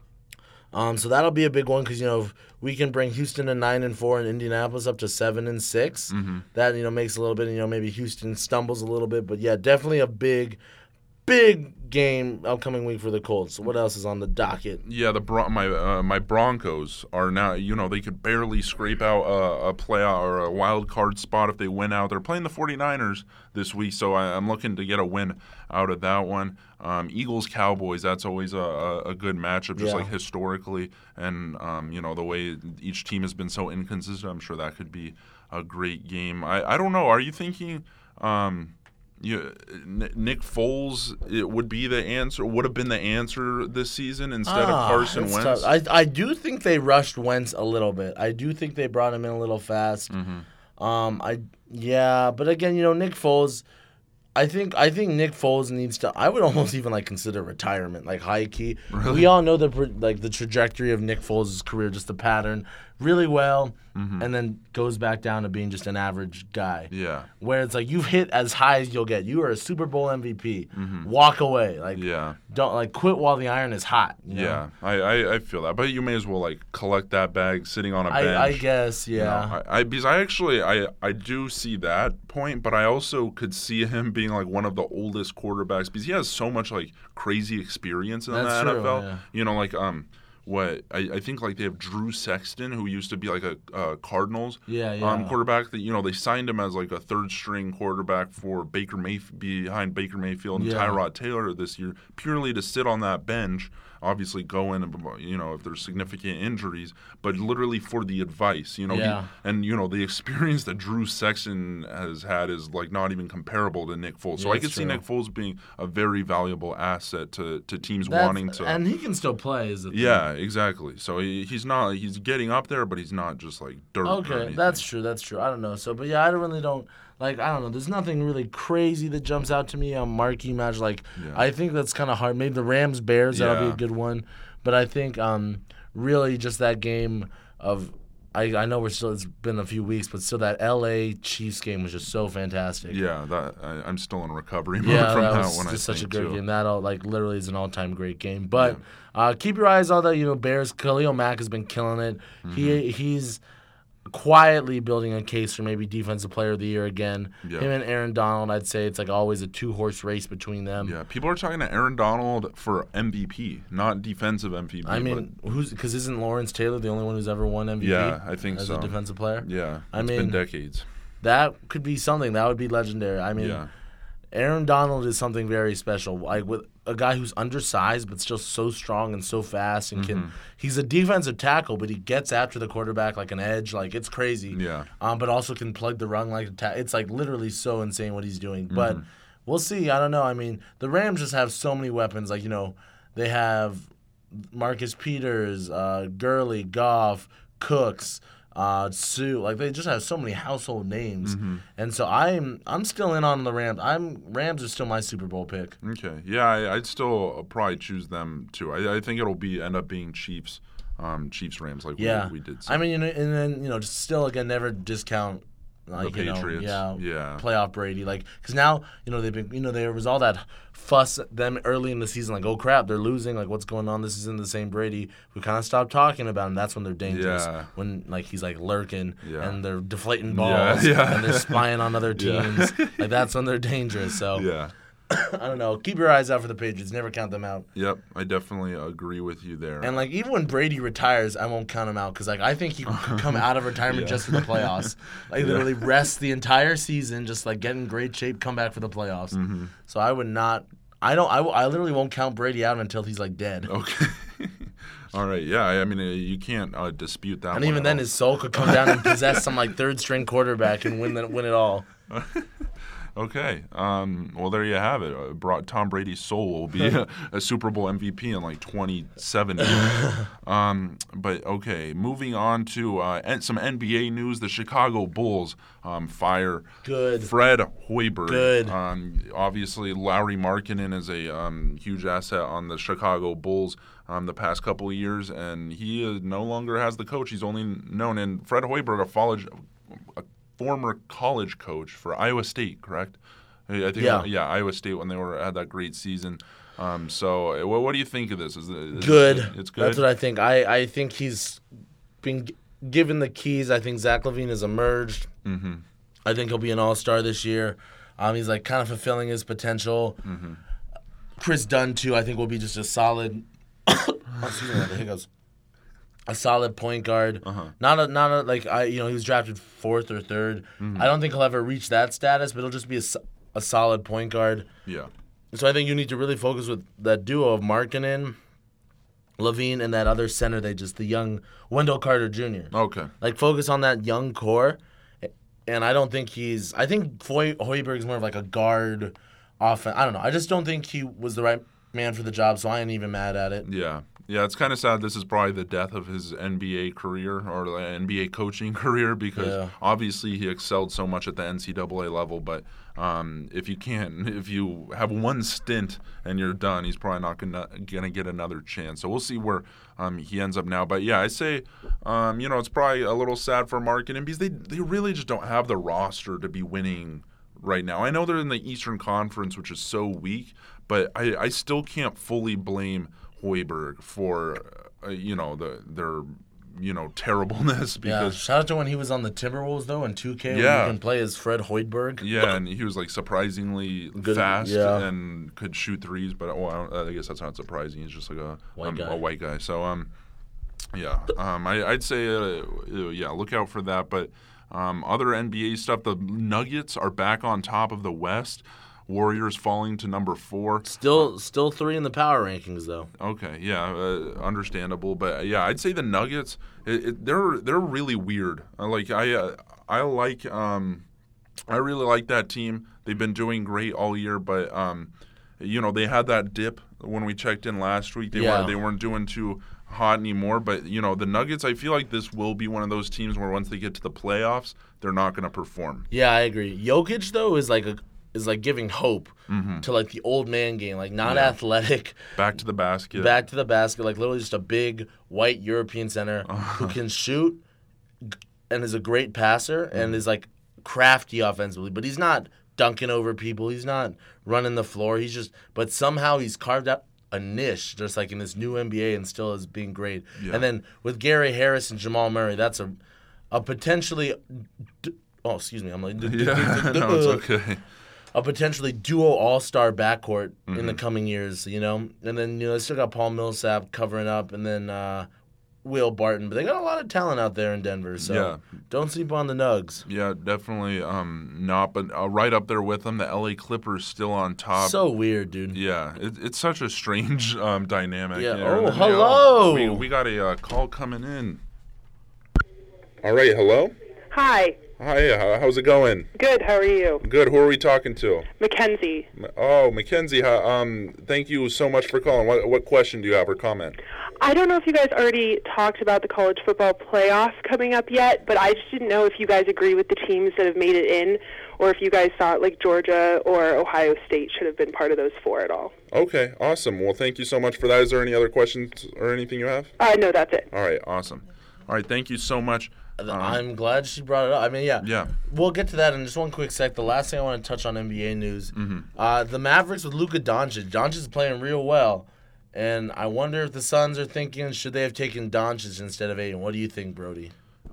Um, so that'll be a big one because you know if we can bring Houston to nine and four and Indianapolis up to seven and 6 Mm-hmm. That you know makes a little bit. You know maybe Houston stumbles a little bit, but yeah, definitely a big, big game upcoming week for the Colts. What else is on the docket? Yeah, the Bron- my uh, my Broncos are now. You know, they could barely scrape out a, a playoff or a wild card spot if they win out. They're playing the 49ers this week, so I, I'm looking to get a win out of that one. Um, Eagles Cowboys. That's always a, a, a good matchup, just Yeah. like historically, and um, you know the way each team has been so inconsistent. I'm sure that could be a great game. I, I don't know. Are you thinking? Um, you, Nick Foles it would be the answer. Would have been the answer this season instead of Ah, Carson Wentz. tough. I I do think they rushed Wentz a little bit. I do think they brought him in a little fast. Mm-hmm. Um, I yeah, but again, you know, Nick Foles. I think I think Nick Foles needs to. I would almost even like consider retirement, like high key. We all know the like the trajectory of Nick Foles' career, just the pattern, really well, and then goes back down to being just an average guy. Yeah. Where it's like you've hit as high as you'll get. You are a Super Bowl MVP. Walk away, like Yeah. don't like quit while the iron is hot. you know? Yeah, I, I, I feel that, but you may as well like collect that bag sitting on a bench. I, I guess you know? yeah. I, I because I actually I I do see that point, but I also could see him being like one of the oldest quarterbacks because he has so much like crazy experience in That's the true, NFL. yeah. You know, like um. What I, I think like they have Drew Stanton who used to be like a uh, Cardinals Yeah, yeah. um quarterback that you know they signed him as like a third string quarterback for Baker Mayf- behind Baker Mayfield and Yeah. Tyrod Taylor this year purely to sit on that bench obviously go in and you know if there's significant injuries but literally for the advice you know he- and you know the experience that Drew Stanton has had is like not even comparable to Nick Foles so Yeah, I could see. Nick Foles being a very valuable asset to to teams That's- wanting to and he can still play. Is the thing. yeah exactly so he, he's not he's getting up there but he's not just like dirt Okay, that's true. That's true. I don't know. So, but yeah, I don't really don't like. I don't know. There's nothing really crazy that jumps out to me on marquee match. Like, Yeah. I think that's kind of hard. Maybe the Rams Bears that'll be a good one. But I think um really just that game of. I, I know we're still it's been a few weeks, but still that L.A. Chiefs game was just so fantastic. Yeah, that I, I'm still in recovery mode Yeah, from that that, was one. just I such a good too. game. That all like literally is an all-time great game. But uh, keep your eyes on that. You know, Bears. Khalil Mack has been killing it. Mm-hmm. He he's quietly building a case for maybe defensive player of the year again. Yeah. Him and Aaron Donald. I'd say it's like always a two-horse race between them. Yeah, people are talking to Aaron Donald for MVP, not defensive MVP. I mean, who's because isn't Lawrence Taylor the only one who's ever won MVP? Yeah, I think as so. a defensive player. yeah, I mean- been decades. That could be something. That would be legendary. I mean, Yeah, Aaron Donald is something very special. Like with a guy who's undersized but still so strong and so fast and Mm-hmm. can he's a defensive tackle, but he gets after the quarterback like an edge. Like it's crazy. Yeah. Um, but also can plug the run like a ta- it's like literally so insane what he's doing. Mm-hmm. But we'll see. I don't know. I mean, the Rams just have so many weapons. Like you know, they have Marcus Peters, uh, Gurley, Goff, Cooks, uh, Sue. Like they just have so many household names, Mm-hmm. and so I'm I'm still in on the Rams. I'm Rams are still my Super Bowl pick. okay, yeah, I, I'd still probably choose them too. I, I think it'll be end up being Chiefs, um, Chiefs Rams like Yeah, we, we did. I mean, you know, and then you know, just still again, never discount like The you know, yeah, yeah. playoff Brady, like because now you know they've been, you know, there was all that fuss them early in the season, like oh crap, they're losing, like what's going on? This isn't the same Brady. We kind of stopped talking about him. That's when they're dangerous. Yeah. When like he's like lurking Yeah. and they're deflating balls yeah. and they're spying on other teams. like that's when they're dangerous. So yeah, I don't know. Keep your eyes out for the Patriots. Never count them out. yep, I definitely agree with you there. And like even when Brady retires, I won't count him out because like I think he could come out of retirement Yeah. just for the playoffs. Like literally rest the entire season, just like get in great shape, come back for the playoffs. Mm-hmm. So I would not. I don't. I, I literally won't count Brady out until he's like dead. okay, all right, yeah, I mean uh, you can't uh, dispute that. and even then, all. his soul could come down and possess some like third string quarterback and win the, win it all. Okay. Um, well, there you have it. Uh, brought Tom Brady's soul will be a, a Super Bowl MVP in like 2070. um, but okay, moving on to uh, some NBA news. The Chicago Bulls um, fire Good. Fred Hoiberg. Good. Um, obviously, Lauri Markkanen is a um, huge asset on the Chicago Bulls. Um, the past couple of years, and he uh, no longer has the coach. He's only known. And Fred Hoiberg, a, college, a former college coach for Iowa State, correct? I think Yeah. yeah, Iowa State when they were had that great season. Um, so, uh, what, what do you think of this? Is it is Good. It, it's good. That's what I think. I, I think he's been g- given the keys. I think Zach LaVine has emerged. mm-hmm. I think he'll be an all star this year. Um, he's like kind of fulfilling his potential. Mm-hmm. Kris Dunn too. I think will be just a solid. excuse me, the hiccups. A solid point guard. Uh-huh. Not a not a like I you know he was drafted fourth or 3rd Mm-hmm. I don't think he'll ever reach that status, but he'll just be a, a solid point guard. Yeah. So I think you need to really focus with that duo of Markkanen, LaVine, and that other center they just the young Wendell Carter Jr. Okay. Like focus on that young core, and I don't think he's. I think Foy, Hoiberg's more of like a guard, offense. I don't know. I just don't think he was the right man for the job, so I ain't even mad at it. Yeah. Yeah, it's kind of sad. This is probably the death of his NBA career or the NBA coaching career because Yeah. obviously he excelled so much at the NCAA level. But um, if you can't, if you have one stint and you're done, he's probably not gonna gonna get another chance. So we'll see where um, he ends up now. But yeah, I say, um, you know, it's probably a little sad for Markkanen because they they really just don't have the roster to be winning right now. I know they're in the Eastern Conference, which is so weak, but I, I still can't fully blame Hoiberg for uh, you know the their you know terribleness Yeah, shout out to when he was on the Timberwolves though in 2K. when Yeah. you can play as Fred Hoiberg. yeah, and he was like surprisingly Good- fast yeah. and could shoot threes, but oh, I, don't- I guess that's not surprising. He's just like a White um, guy. a white guy. So um, yeah, um, I, I'd say uh, uh, yeah, look out for that. But um, other NBA stuff, the Nuggets are back on top of the West. Warriors falling to number four. Still, still three in the power rankings though. Okay, yeah, uh, understandable, but uh, yeah, I'd say the Nuggets, it, it, they're they're really weird. I like I uh, I like um, I really like that team. They've been doing great all year, but um, you know they had that dip when we checked in last week. They Yeah. were they weren't doing too hot anymore. But you know the Nuggets, I feel like this will be one of those teams where once they get to the playoffs, they're not going to perform. Yeah, I agree. Jokic though is like a is like giving hope mm-hmm. to like the old man game, like not Yeah. athletic, Back to the basket. back to the basket, like literally just a big white European center who can shoot and is a great passer and mm-hmm. is like crafty offensively, but he's not dunking over people. He's not running the floor. He's just, but somehow he's carved out a niche just like in this new NBA and still is being great. Yeah. And then with Gary Harris and Jamal Murray, that's a a potentially. d- Oh, excuse me. I'm like, yeah, no, it's okay. A potentially duo all star backcourt in Mm-hmm. the coming years, you know? And then, you know, they still got Paul Millsap covering up and then uh, Will Barton. But they got a lot of talent out there in Denver. So Yeah. don't sleep on the Nugs. Yeah, definitely um, not, but uh, right up there with them, the LA Clippers still on top. so weird, dude. yeah, it, it's such a strange um, dynamic. Yeah. here. Oh, And then, hello. We, we got a uh, call coming in. All right, hello. Hi. Hi, uh, how's it going? Good. How are you? Good. Who are we talking to? Mackenzie. Oh, Mackenzie. Um, thank you so much for calling. What, what question do you have or comment? I don't know if you guys already talked about the college football playoff coming up yet, but I just didn't know if you guys agree with the teams that have made it in, or if you guys thought like Georgia or Ohio State should have been part of those four at all. Okay, awesome. Well, thank you so much for that. Is there any other questions or anything you have? Uh, no, that's it. All right, awesome. All right, thank you so much. Um, I'm glad she brought it up. I mean, yeah. Yeah. We'll get to that in just one quick sec. The last thing I want to touch on NBA news Mm-hmm. uh, the Mavericks with Luka Doncic. Doncic is playing real well. And I wonder if the Suns are thinking, should they have taken Doncic instead of Ayton? What do you think, Brody?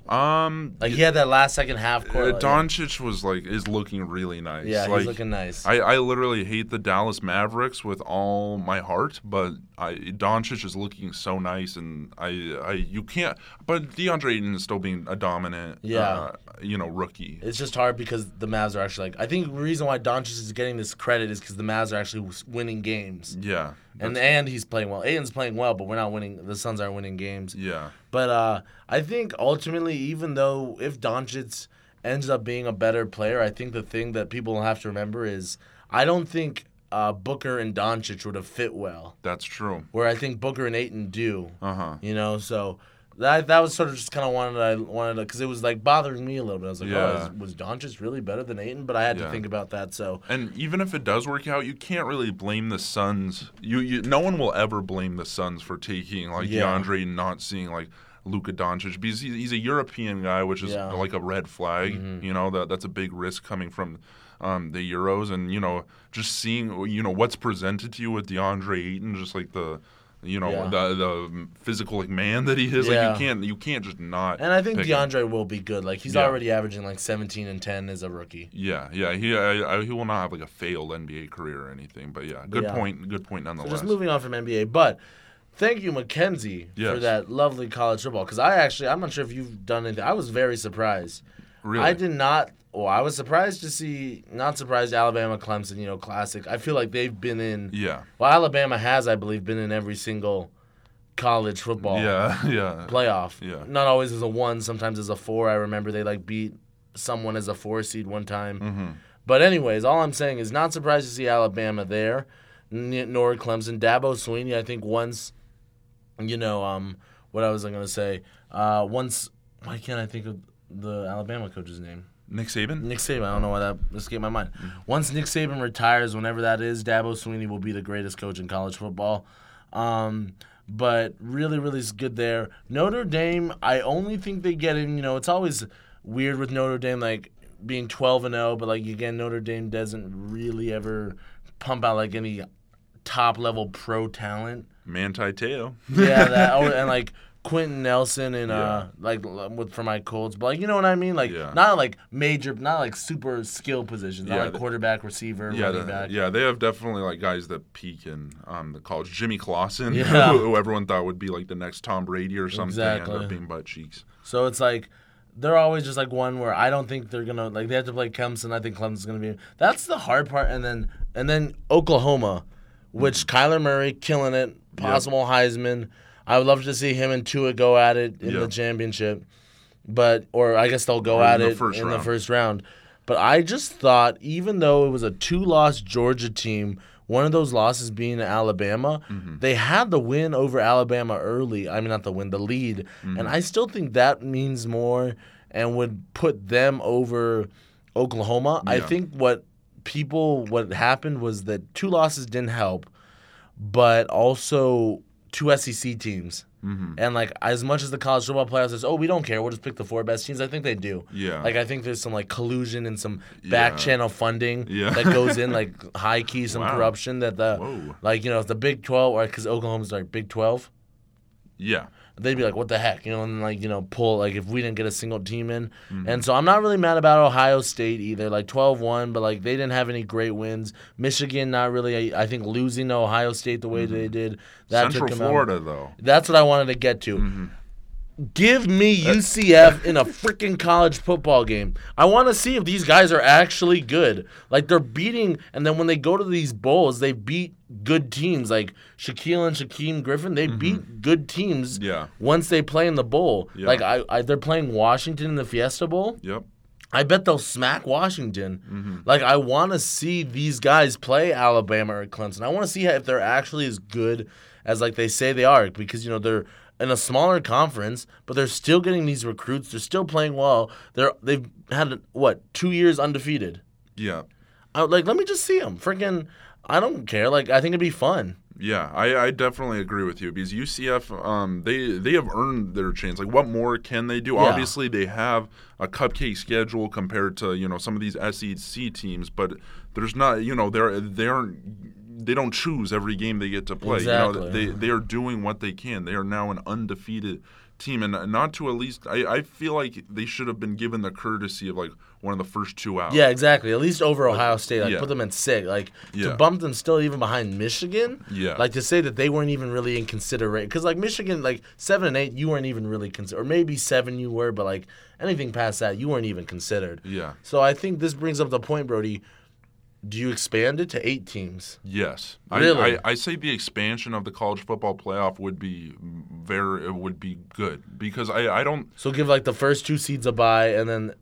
Um, Like, he had that last second half court. Uh, Doncic was like is looking really nice. Yeah, like, he's looking nice. I, I literally hate the Dallas Mavericks with all my heart, but I Doncic is looking so nice, and I I you can't. But DeAndre Ayton is still being a dominant, Yeah. uh, you know, rookie. It's just hard because the Mavs are actually like. I think the reason why Doncic is getting this credit is because the Mavs are actually winning games, Yeah, and and he's playing well. Ayton's playing well, but we're not winning. The Suns aren't winning games. yeah, But uh, I think ultimately, even though if Doncic ends up being a better player, I think the thing that people have to remember is I don't think uh, Booker and Doncic would have fit well. that's true. Where I think Booker and Ayton do. Uh huh. You know, so that that was sort of just kind of wanted I wanted because it was like bothering me a little bit. I was like, Yeah. oh, is, was Doncic really better than Ayton? But I had Yeah. to think about that. So And even if it does work out, you can't really blame the Suns. You, you no one will ever blame the Suns for taking like Yeah. DeAndre and not seeing like Luka Doncic because he's, he's a European guy, which is Yeah. Mm-hmm. like a red flag. You know that that's a big risk coming from um, the Euros, and you know just seeing you know what's presented to you with DeAndre Ayton, just like the. You know Yeah. the the physical like man that he is. Yeah. Like you can't you can't just not. and I think pick him. DeAndre will be good. Like he's Yeah. already averaging like 17 and 10 as a rookie. Yeah, yeah. He I, I, he will not have like a failed NBA career or anything. But yeah, good point. Good point So nonetheless. just moving on from NBA, but thank you, Mackenzie, for that lovely college football. Because I actually, I'm not sure if you've done anything. I was very surprised. Really? I did not. Well, I was surprised to see, not surprised, Alabama, Clemson, you know, classic. I feel like they've been in. Yeah. Well, Alabama has, I believe, been in every single college football Yeah. Yeah. playoff. Yeah. Not always as a one, sometimes as a four. I remember they like beat someone as a four seed one time. Mm-hmm. But anyways, all I'm saying is not surprised to see Alabama there, n- nor Clemson. Dabo Swinney, I think once you know, um, what I was gonna say? Uh, once, why can't I think of the Alabama coach's name? Nick Saban. Nick Saban. I don't know why that escaped my mind. Once Nick Saban retires, whenever that is, Dabo Swinney will be the greatest coach in college football. Um, but really, really is good there. Notre Dame, I only think they get in. You know, it's always weird with Notre Dame, like being twelve and zero, but like again, Notre Dame doesn't really ever pump out like any top level pro talent. Manti Teo. Yeah, that oh, and like Quenton Nelson and uh like with for my Colts, but like you know what I mean, like Yeah. not like major, not like super skill positions, not Yeah, like the- quarterback, receiver, Yeah, running back. yeah, they have definitely like guys that peak in um, the college. Jimmy Clausen, Yeah. who, who everyone thought would be like the next Tom Brady or something, ended Exactly. up being butt cheeks. So it's like they're always just like one where I don't think they're gonna like they have to play Clemson. I think Clemson's gonna be that's the hard part, and then and then Oklahoma, which Kyler Murray killing it, possible Heisman. I would love to see him and Tua go at it in Yeah. the championship, but or I guess they'll go Or at it in the first round. But I just thought, even though it was a two-loss Georgia team, one of those losses being Alabama, Mm-hmm. they had the win over Alabama early. I mean, not the win, the lead, Mm-hmm. and I still think that means more and would put them over Oklahoma. I think what people what happened was that two losses didn't help, but also two SEC teams. Mm-hmm. And like as much as the college football playoffs says, oh, we don't care, we'll just pick the four best teams. I think they do. Yeah. Like I think there's some like collusion and some back Yeah. channel funding Yeah. that goes in, like high key some Wow. corruption that the Whoa. like you know the Big Twelve or because Oklahoma's like Big Twelve, Yeah, they'd be like, what the heck, you know, and like you know pull like if we didn't get a single team in, Mm-hmm. and so I'm not really mad about Ohio State either, like 12-1, but like they didn't have any great wins. Michigan not really. I, I think losing to Ohio State the way they did that Mm-hmm. Central took 'em out. Florida though. That's what I wanted to get to. Mm-hmm. Give me UCF in a freaking college football game. I want to see if these guys are actually good. Like they're beating, and then when they go to these bowls, they beat good teams like Shaquille and Shaquem Griffin. They beat good teams. Mm-hmm. Yeah. Once they play in the bowl, Yeah. like I, I, they're playing Washington in the Fiesta Bowl. Yep. I bet they'll smack Washington. Mm-hmm. Like I want to see these guys play Alabama or Clemson. I want to see if they're actually as good as like they say they are because you know they're in a smaller conference, but they're still getting these recruits. They're still playing well. They're they've had what two years undefeated. Yeah. I, like let me just see them. Freaking, I don't care. Like I think it'd be fun. Yeah, I, I definitely agree with you because UCF, um, they they have earned their chance. Like, what more can they do? Yeah. Obviously, they have a cupcake schedule compared to you know some of these SEC teams, but there's not you know they're they aren't they don't choose every game they get to play. You know, Exactly. they they are doing what they can. They are now an undefeated team, and not to at least I, I feel like they should have been given the courtesy of like one of the first two out. Yeah, exactly. At least over Ohio State, like yeah. put them in six. Like to bump them still even behind Michigan. Yeah. Like to say that they weren't even really in consideration because like Michigan, like seven and eight, you weren't even really considered, or maybe seven you were, but like anything past that, you weren't even considered. Yeah. So I think this brings up the point, Brody. Do you expand it to eight teams? Yes, Really? I, I, I say the expansion of the college football playoff would be very it would be good because I, I don't So give like the first two seeds a bye, and then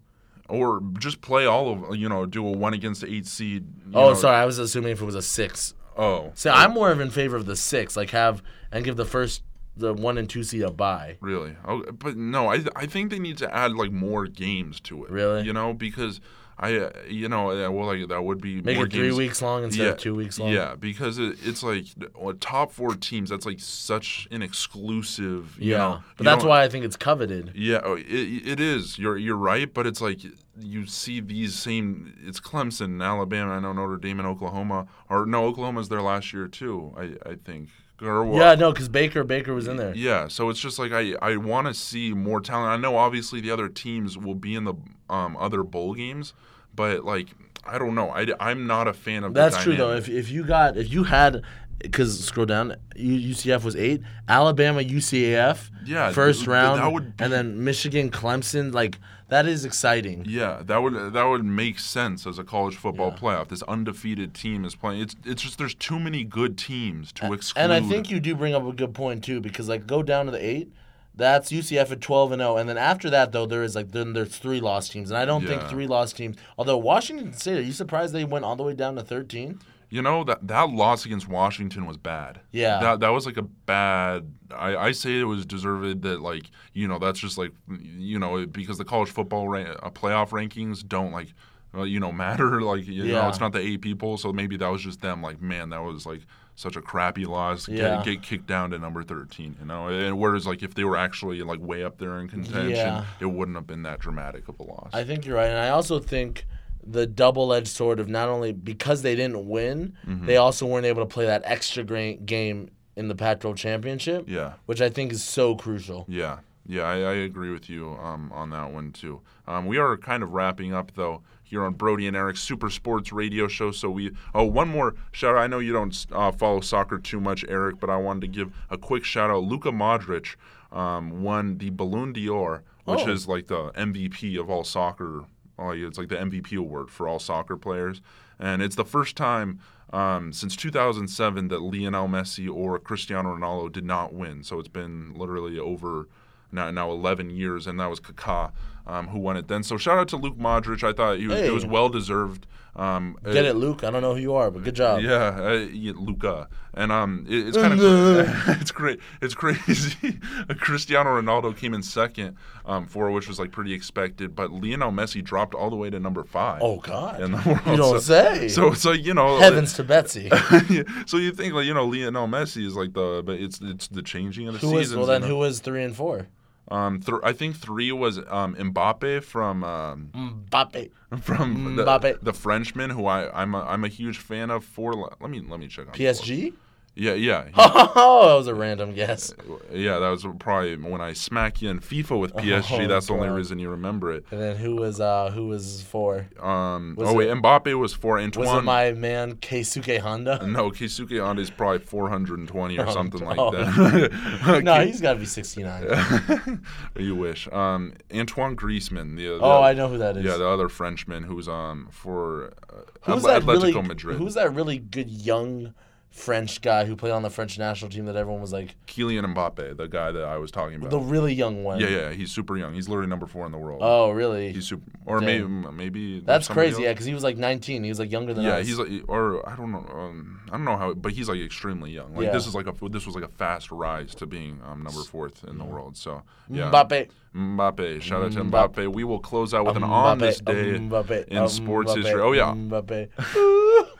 or just play all of you know do a one against eight seed. oh, know. sorry, I was assuming if it was a six. Oh, So I'm more of in favor of the six, like have and give the first the one and two seed a bye. really? Oh, but no, I I think they need to add like more games to it. Really? You know because. I, uh, you know, uh, well, like that would be Make more it three games. weeks long instead of two weeks long. Yeah, because it, it's like uh, top four teams. That's like such an exclusive. You Yeah, know, but that's why I think it's coveted. Yeah, oh, it, it is. You're you're right, but it's like you see these same. It's Clemson, and Alabama. I know Notre Dame and Oklahoma. Or no, Oklahoma's there last year too. I I think. Or what? Yeah, no, because Baker Baker was in there. Yeah, so it's just like I I want to see more talent. I know obviously the other teams will be in the um other bowl games, but like I don't know. I I'm not a fan of. That's true though. If if you got if you had because scroll down, UCF was eight, Alabama UCAF Yeah, first th- round, would and then Michigan Clemson like that is exciting. Yeah, that would that would make sense as a college football Yeah. playoff. This undefeated team is playing. It's it's just there's too many good teams to exclude. And I think you do bring up a good point too, because like go down to the eight, that's UCF at twelve and zero, and then after that though there is like then there's three lost teams, and I don't think three lost teams. Although Washington State, are you surprised they went all the way down to thirteen? You know that that loss against Washington was bad. Yeah. that that was like a bad. I, I say it was deserved. That like you know that's just like you know because the college football ra- uh, playoff rankings don't like uh, you know matter. Like you know it's not the AP poll, so maybe that was just them. Like man, that was like such a crappy loss. Yeah. Get, get kicked down to number thirteen. You know, and whereas like if they were actually like way up there in contention, Yeah. it wouldn't have been that dramatic of a loss. I think you're right, and I also think the double-edged sword of not only because they didn't win, Mm-hmm. they also weren't able to play that extra gra- game in the Pac-12 championship. Yeah. which I think is so crucial. Yeah, yeah, I, I agree with you um, on that one too. Um, we are kind of wrapping up though here on Brody and Eric's Super Sports Radio Show. So we oh one more shout out. I know you don't uh, follow soccer too much, Eric, but I wanted to give a quick shout out. Luka Modric um, won the Ballon d'Or, which Oh. is like the MVP of all soccer. Like it's like the MVP award for all soccer players, and it's the first time um, since 2007 that Lionel Messi or Cristiano Ronaldo did not win. So it's been literally over now, now 11 years, and that was Kaká um, who won it then. So shout out to Luke Modric. I thought he was, Hey. it was well deserved. Um, Get it, Luke? I don't know who you are, but good job. yeah, uh, yeah, Luca, and um, it, it's kind of it's great. It's crazy. Cristiano Ronaldo came in second um, for which was like pretty expected, but Lionel Messi dropped all the way to number five. Oh God! in the world. you don't so, say. So it's so you know Heavens to Betsy. yeah, so you think like you know Lionel Messi is like the but it's it's the changing of the who seasons. well then? you know? Who was three and four? Um, th- I think three was um Mbappe from um Mbappe. from the, Mbappe. the Frenchman who I I'm a, I'm a huge fan of. For let me let me check on PSG. Yeah, yeah, he- Oh, that was a random guess. yeah. That was probably when I smack you in FIFA with PSG. Oh, that's the only reason you remember it. And then who was uh who was four? Um, Was oh wait, it- Mbappe was for Was Antoine. it my man Keisuke Honda? no, Keisuke Honda is probably 420 or Oh, something like that. No, he's got to be sixty nine. you wish. Um, Antoine Griezmann. The, the, Oh, I know who that is. Yeah, the other Frenchman who's um for uh, Who's Atl- that Atletico really? Madrid. Who's that really good young French guy who played on the French national team that everyone was like Kylian Mbappe, the guy that I was talking about. the really young one? yeah, yeah, he's super young. He's literally number four in the world. Oh, really? he's super, or Dang. maybe maybe That's crazy. Yeah, because he was like nineteen. He was like younger than Yeah, us. he's like, or I don't know, um, I don't know how, but he's like extremely young. Like Yeah. this is like a this was like a fast rise to being um, number fourth in the world. So yeah, Mbappe. Mbappe. Shout out to Mbappe. Mbappe. We will close out with an on this day Mbappe, in sports Mbappe, history. Oh yeah, Mbappe.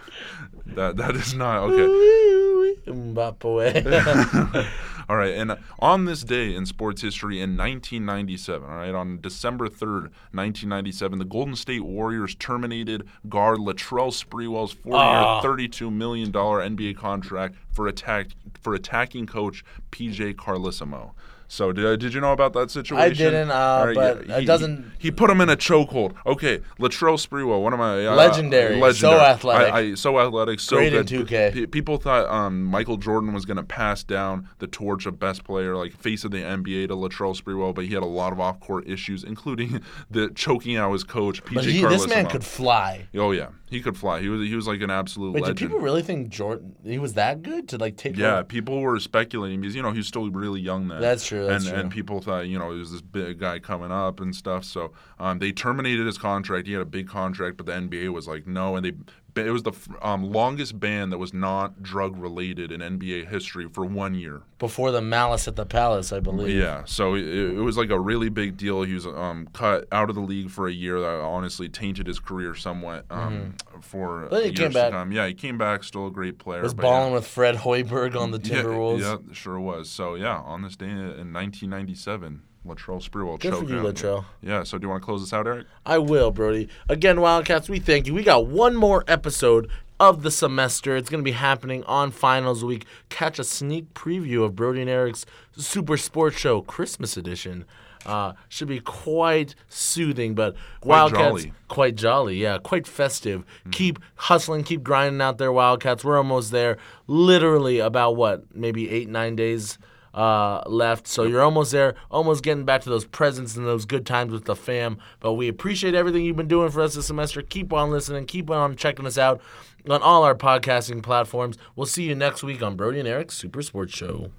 that that is not okay. Mbappe. All right, and on this day in sports history in 1997, all right, on December 3rd, 1997, the Golden State Warriors terminated guard Latrell Sprewell's four-year, Ah. $32 million NBA contract for attack for attacking coach PJ Carlesimo. So did, did you know about that situation? I didn't, uh, All but it he, doesn't- He, he put him in a chokehold. Okay, Latrell Sprewell, one of my uh, Legendary. So athletic. I, I, so athletic. So Great in 2K. P- people thought um, Michael Jordan was going to pass down the torch of best player, like face of the NBA, to Latrell Sprewell, but he had a lot of off-court issues, including the choking out his coach, PJ but he, this man could fly. Oh yeah, he could fly. He was he was like an absolute Wait, did people really think Jordan he was that good to like take? Yeah, over? people were speculating because you know he was still really young then. That's true, that's and true. and people thought you know he was this big guy coming up and stuff. So um, they terminated his contract. He had a big contract, but the NBA was like no, and they. It was the um, longest ban that was not drug related in NBA history for one year. before the Malice at the Palace, I believe. Yeah, so it, it was like a really big deal. He was um, cut out of the league for a year. That honestly tainted his career somewhat um, for Mm-hmm. But he years came to come. Yeah, he came back, still a great player. Was balling yeah. with Fred Hoiberg on the Yeah, Timberwolves. Yeah, sure was. So yeah, on this day in 1997, Latrell Sprewell Good for you. Latrell. Yeah. So do you want to close this out, Eric? I will, Brody. Again, Wildcats, we thank you. We got one more episode of the semester. It's going to be happening on finals week. Catch a sneak preview of Brody and Eric's Super Sports Show Christmas edition. Uh, should be quite soothing, but Wildcats jolly. quite jolly, yeah, quite festive. Keep hustling, keep grinding out there, Wildcats. We're almost there. Literally about what, maybe eight, nine days uh, left. So you're almost there, almost getting back to those presents and those good times with the fam. But we appreciate everything you've been doing for us this semester. Keep on listening, keep on checking us out on all our podcasting platforms. We'll see you next week on Brody and Eric's Super Sports Show.